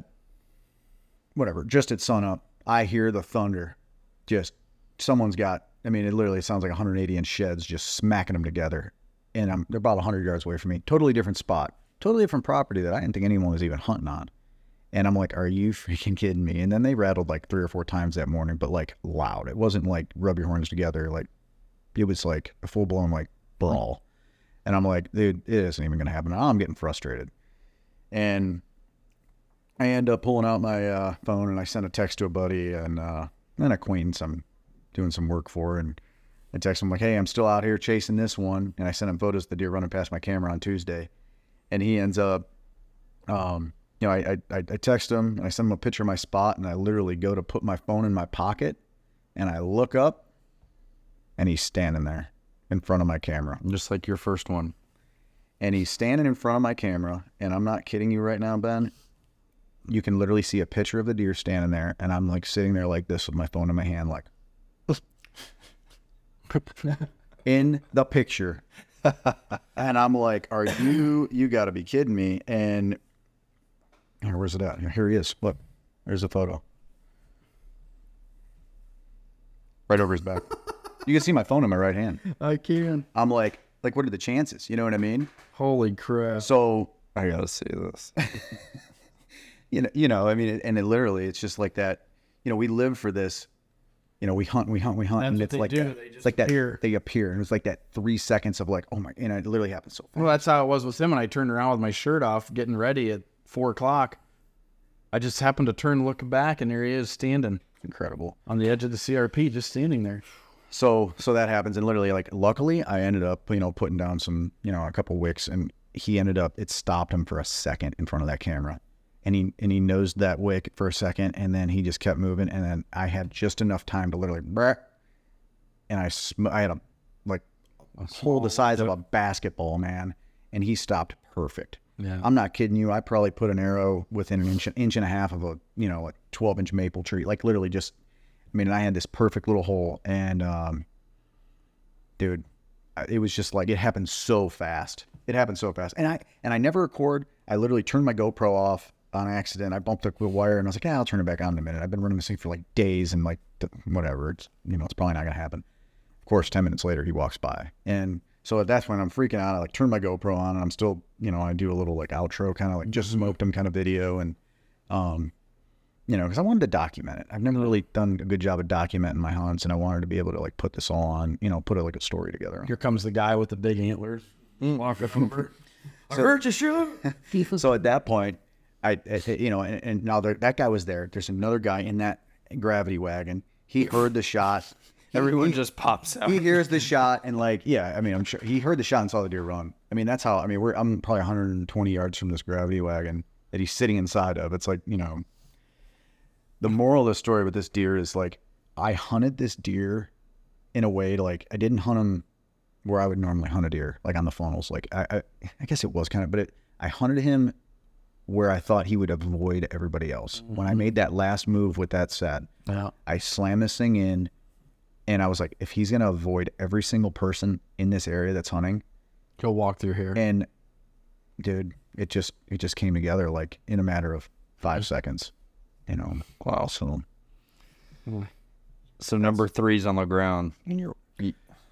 whatever, just at sunup, I hear the thunder. Just someone's got i mean it literally sounds like 180 inch sheds just smacking them together. And I'm, they're about 100 yards away from me. Totally different spot. Totally different property that i didn't think anyone was even hunting on. And i'm like are you freaking kidding me? And then they rattled like three or four times that morning but like loud. It wasn't like rub your horns together. Like it was like a full-blown like brawl. And i'm like dude it isn't even gonna happen. I'm getting frustrated. And i end up pulling out my uh, phone and i sent a text to a buddy and uh, an acquaintance I'm doing some work for, and I text him like, "Hey, I'm still out here chasing this one," and I sent him photos of the deer running past my camera on Tuesday, and he ends up um, you know, I, I I text him and I send him a picture of my spot and I literally go to put my phone in my pocket and I look up and he's standing there in front of my camera. Just like your first one. And he's standing in front of my camera and I'm not kidding you right now, Ben. You can literally see a picture of the deer standing there and I'm like sitting there like this with my phone in my hand, like in the picture. and I'm like, are you, you gotta be kidding me. And here, where's it at? Here he is. Look, there's a photo. Right over his back. you can see my phone in my right hand. I can. I'm like, like, what are the chances? You know what I mean? Holy crap. So, I gotta see this. you know, you know, I mean, and it literally, it's just like that. You know, we live for this. You know, we hunt, we hunt, we hunt, That's and it's like do. that. They it's like that. They appear, and it's like that three seconds of like, oh my, and it literally happens so fast. Well, that's how it was with him. And I turned around with my shirt off, getting ready at four o'clock. I just happened to turn, look back, and there he is standing Incredible. on the edge of the CRP, just standing there. So, so that happens, and literally, like, luckily, I ended up, you know, putting down some, you know, a couple wicks, and he ended up, it stopped him for a second in front of that camera, and he and he nosed that wick for a second, and then he just kept moving, and then I had just enough time to literally, and I, sm- I had a like a hole the size of a basketball, man, and he stopped perfect. Yeah. I'm not kidding you. I probably put an arrow within an inch, inch and a half of a, you know, a 12 inch maple tree, like literally just. Mean, I had this perfect little hole, and um, dude, it was just like it happened so fast. It happened so fast, and I and I never record. I literally turned my GoPro off on accident. I bumped the wire, and I was like, "Yeah, I'll turn it back on in a minute." I've been running this thing for like days, and like whatever. It's you know, it's probably not gonna happen. Of course, ten minutes later, he walks by, and so at that point, I'm freaking out. I like turn my GoPro on, and I'm still, you know, I do a little like outro, kind of like just smoked him kind of video, and um, you know, because I wanted to document it. I've never really done a good job of documenting my hunts, and I wanted to be able to like put this all on, you know, put it like a story together. Here comes the guy with the big antlers. Hmm. Walking over. I heard you shoot. so at that point, I, I- you know, and, and now there, that guy was there. There's another guy in that gravity wagon. He heard the shot. Everyone just pops out. He hears the shot and like, yeah, I mean, I'm sure he heard the shot and saw the deer run. I mean, that's how. I mean, we're I'm probably 120 yards from this gravity wagon that he's sitting inside of. It's like, you know, the moral of the story with this deer is like, I hunted this deer in a way to like, I didn't hunt him where I would normally hunt a deer, like on the funnels. Like, I, I, I guess it was kind of, but it, I hunted him where I thought he would avoid everybody else. When I mm-hmm. made that last move with that set, Yeah. I slammed this thing in, and I was like, if he's gonna avoid every single person in this area that's hunting, He'll walk through here. and dude, it just it just came together like in a matter of five mm-hmm. seconds, you know. Wow. So So number three's on the ground.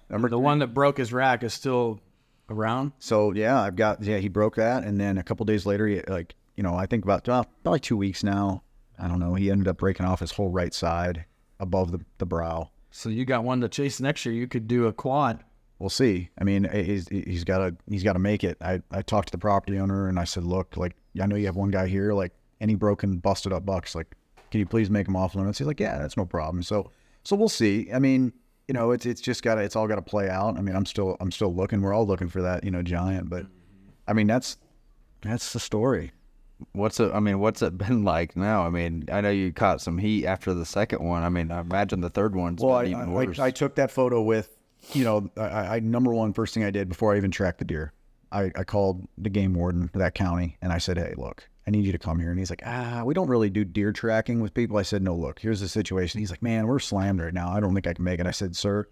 number the one that broke his rack is still around. So yeah, I've got yeah. He broke that, and then a couple days later, he like you know I think about well, probably two weeks now. I don't know. He ended up breaking off his whole right side above the, the brow. So you got one to chase next year. You could do a quad. We'll see. I mean, he's he's got to he's got to make it. I I talked to the property owner and I said, look, like I know you have one guy here, like any broken, busted up bucks, like can you please make them off limits? He's like, yeah, that's no problem. So so we'll see. I mean, you know, it's it's just got to it's all got to play out. I mean, I'm still I'm still looking. We're all looking for that, you know, giant. But I mean, that's that's the story. What's it? I mean, what's it been like now? I mean, I know you caught some heat after the second one. I mean, I imagine the third one's Well, I, even worse. I, I took that photo with, you know, I, I number one first thing I did before I even tracked the deer, I, I called the game warden for that county and I said, hey, look, I need you to come here. And he's like, ah, we don't really do deer tracking with people. I said, no, look, here's the situation. He's like, man, we're slammed right now. I don't think I can make it. I said, sir,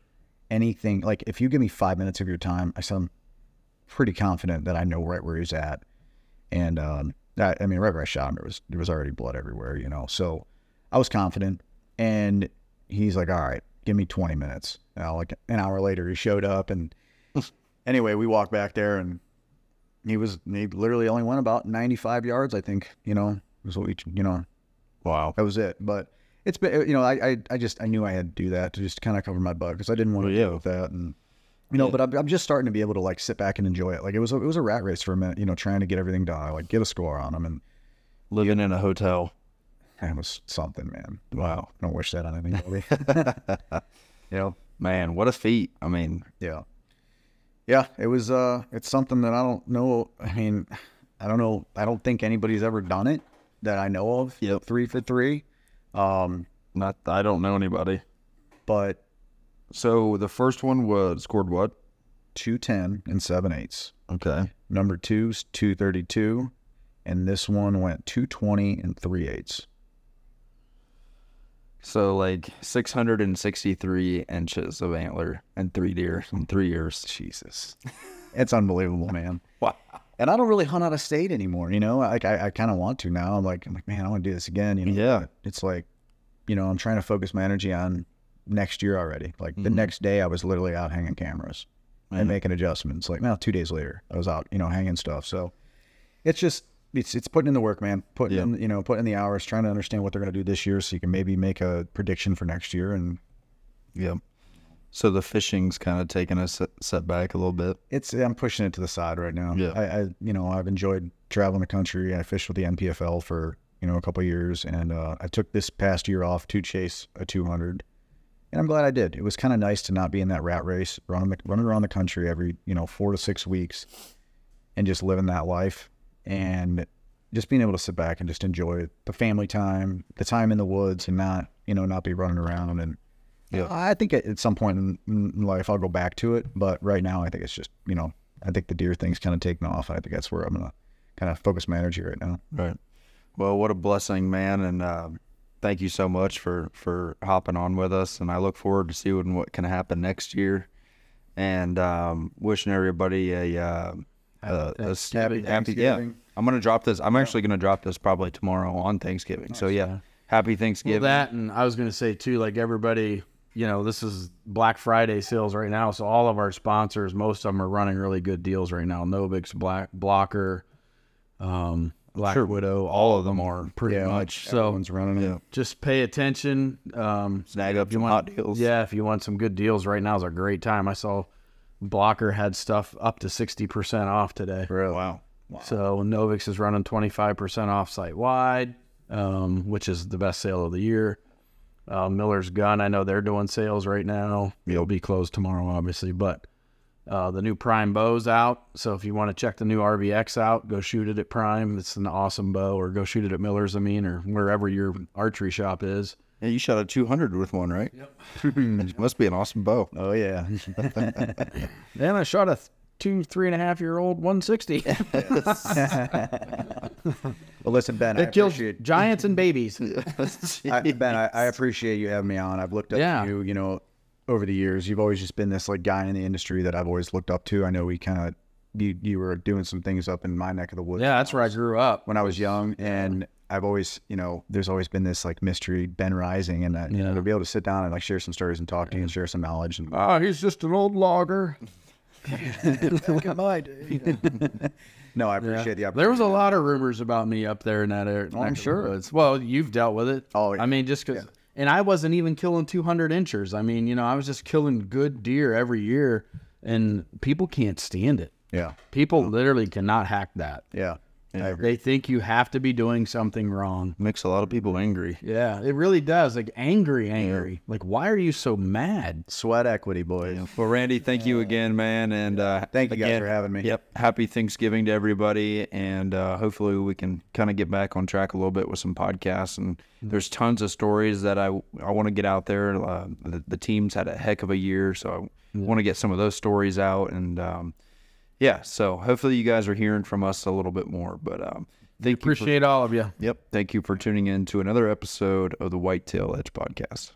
anything like if you give me five minutes of your time, I said, I'm pretty confident that I know right where he's at. And um, I, I mean, right where I shot him, there was there was already blood everywhere, you know. So I was confident, and he's like, "All right, give me 20 minutes." Now, like an hour later, he showed up, and anyway, we walked back there, and he was he literally only went about 95 yards, I think. You know, was what we, you know, wow. that was it. But it's been, you know, I I, I just I knew I had to do that to just kind of cover my butt because I didn't want to deal with that, and you know, but I'm, I'm just starting to be able to like sit back and enjoy it. Like it was a, it was a rat race for a minute, you know, trying to get everything done, I like get a score on them, and Living in a hotel. that was something, man. Wow. I don't wish that on anybody. you know, Man, what a feat. I mean, yeah, yeah. It was uh, it's something that I don't know. I mean, I don't know. I don't think anybody's ever done it that I know of. Yep. Three for three. Um, Not, I don't know anybody. but So the first one was scored what? two ten and seven eighths. Okay. Number two's two thirty two, and this one went two twenty and three eighths. So like 663 inches of antler and three deer in three years. Jesus, it's unbelievable, man. Wow. And I don't really hunt out of state anymore. You know, like I, I kind of want to now. I'm like, I'm like, man, I want to do this again. You know, Yeah. it's like, you know, I'm trying to focus my energy on next year already. Like the Mhm. next day, I was literally out hanging cameras and Mhm. making adjustments. Like now, two days later, I was out, you know, hanging stuff. So it's just it's it's putting in the work, man. Putting Yeah. in, you know, putting in the hours, trying to understand what they're going to do this year, so you can maybe make a prediction for next year. And yeah, So the fishing's kind of taken a set, back a little bit. it's I'm pushing it to the side right now. Yeah. I, I you know I've enjoyed traveling the country. I fished with the NPFL for you know a couple of years, and uh, I took this past year off to chase a 200, and I'm glad I did. It was kind of nice to not be in that rat race, running running around the country every you know four to six weeks, and just living that life, and just being able to sit back and just enjoy the family time, the time in the woods, and not you know not be running around and. Yeah. I think at some point in, in life I'll go back to it, but right now I think it's just you know I think the deer thing's kind of taken off. I think that's where I'm gonna kind of focus my energy right now. Right. Well, what a blessing, man, and uh, thank you so much for for hopping on with us. And I look forward to seeing what can happen next year. And um, wishing everybody a, uh, a, a s- Happy yeah. I'm gonna drop this. I'm actually gonna drop this probably tomorrow on Thanksgiving. so yeah, yeah. happy Well, Thanksgiving. that and I was going to say too, like everybody, you know, this is Black Friday sales right now, so all of our sponsors, most of them are running really good deals right now. Novix, Black Blocker, um, Black Sure. Widow, all of them are pretty Yeah, much. So Everyone's running it. yeah. just pay attention. Um, snag up if you some want, hot deals. Yeah, if you want some good deals right now is a great time. I saw Blocker had stuff up to sixty percent off today. Really? Wow. So Novix is running 25% off site wide, um, which is the best sale of the year. Uh, Miller's Gun, I know they're doing sales right now. It'll be closed tomorrow, obviously, but uh, the new Prime bow's out. So if you want to check the new RVX out, go shoot it at Prime. It's an awesome bow, or go shoot it at Miller's, I mean, or wherever your archery shop is. Yeah, you shot a 200 with one, right? Yep. Must be an awesome bow. Oh yeah. Then I shot a two, three and a half year old 160. well, listen, Ben. I It kills appreciate giants and babies. I, Ben, I, I appreciate you having me on. I've looked up Yeah. to you, you know, over the years. You've always just been this like guy in the industry that I've always looked up to. I know we kind of you you were doing some things up in my neck of the woods. Yeah, that's where I grew up. when I was young, and I've always, you know, there's always been this like mystery Ben Rising, and that, you know, to be able to sit down and like share some stories and talk to you and share some knowledge. And Oh, he's just an old logger. Look at my day. no, I appreciate the opportunity. There was a lot of rumors about me up there in that area. Oh, I'm sure. Well, you've dealt with it. Oh, yeah. I mean, just because. And I wasn't even killing 200 inchers. I mean, you know, I was just killing good deer every year, and people can't stand it. Yeah, People literally cannot hack that. yeah, I agree. They think you have to be doing something wrong. Makes a lot of people angry. Yeah, it really does. Like angry, angry. Like, why are you so mad? Sweat equity, boys. Well, Randy, thank you again, man, and uh, Thank you guys for having me. Yep, happy Thanksgiving to everybody, and uh, hopefully we can kind of get back on track a little bit with some podcasts. And there's tons of stories that I I want to get out there. Uh, the, the team's had a heck of a year, so I want to get some of those stories out. And um, yeah, so hopefully you guys are hearing from us a little bit more. But um, thank you for- Appreciate all of you. Yep. Thank you for tuning in to another episode of the Whitetail Edge podcast.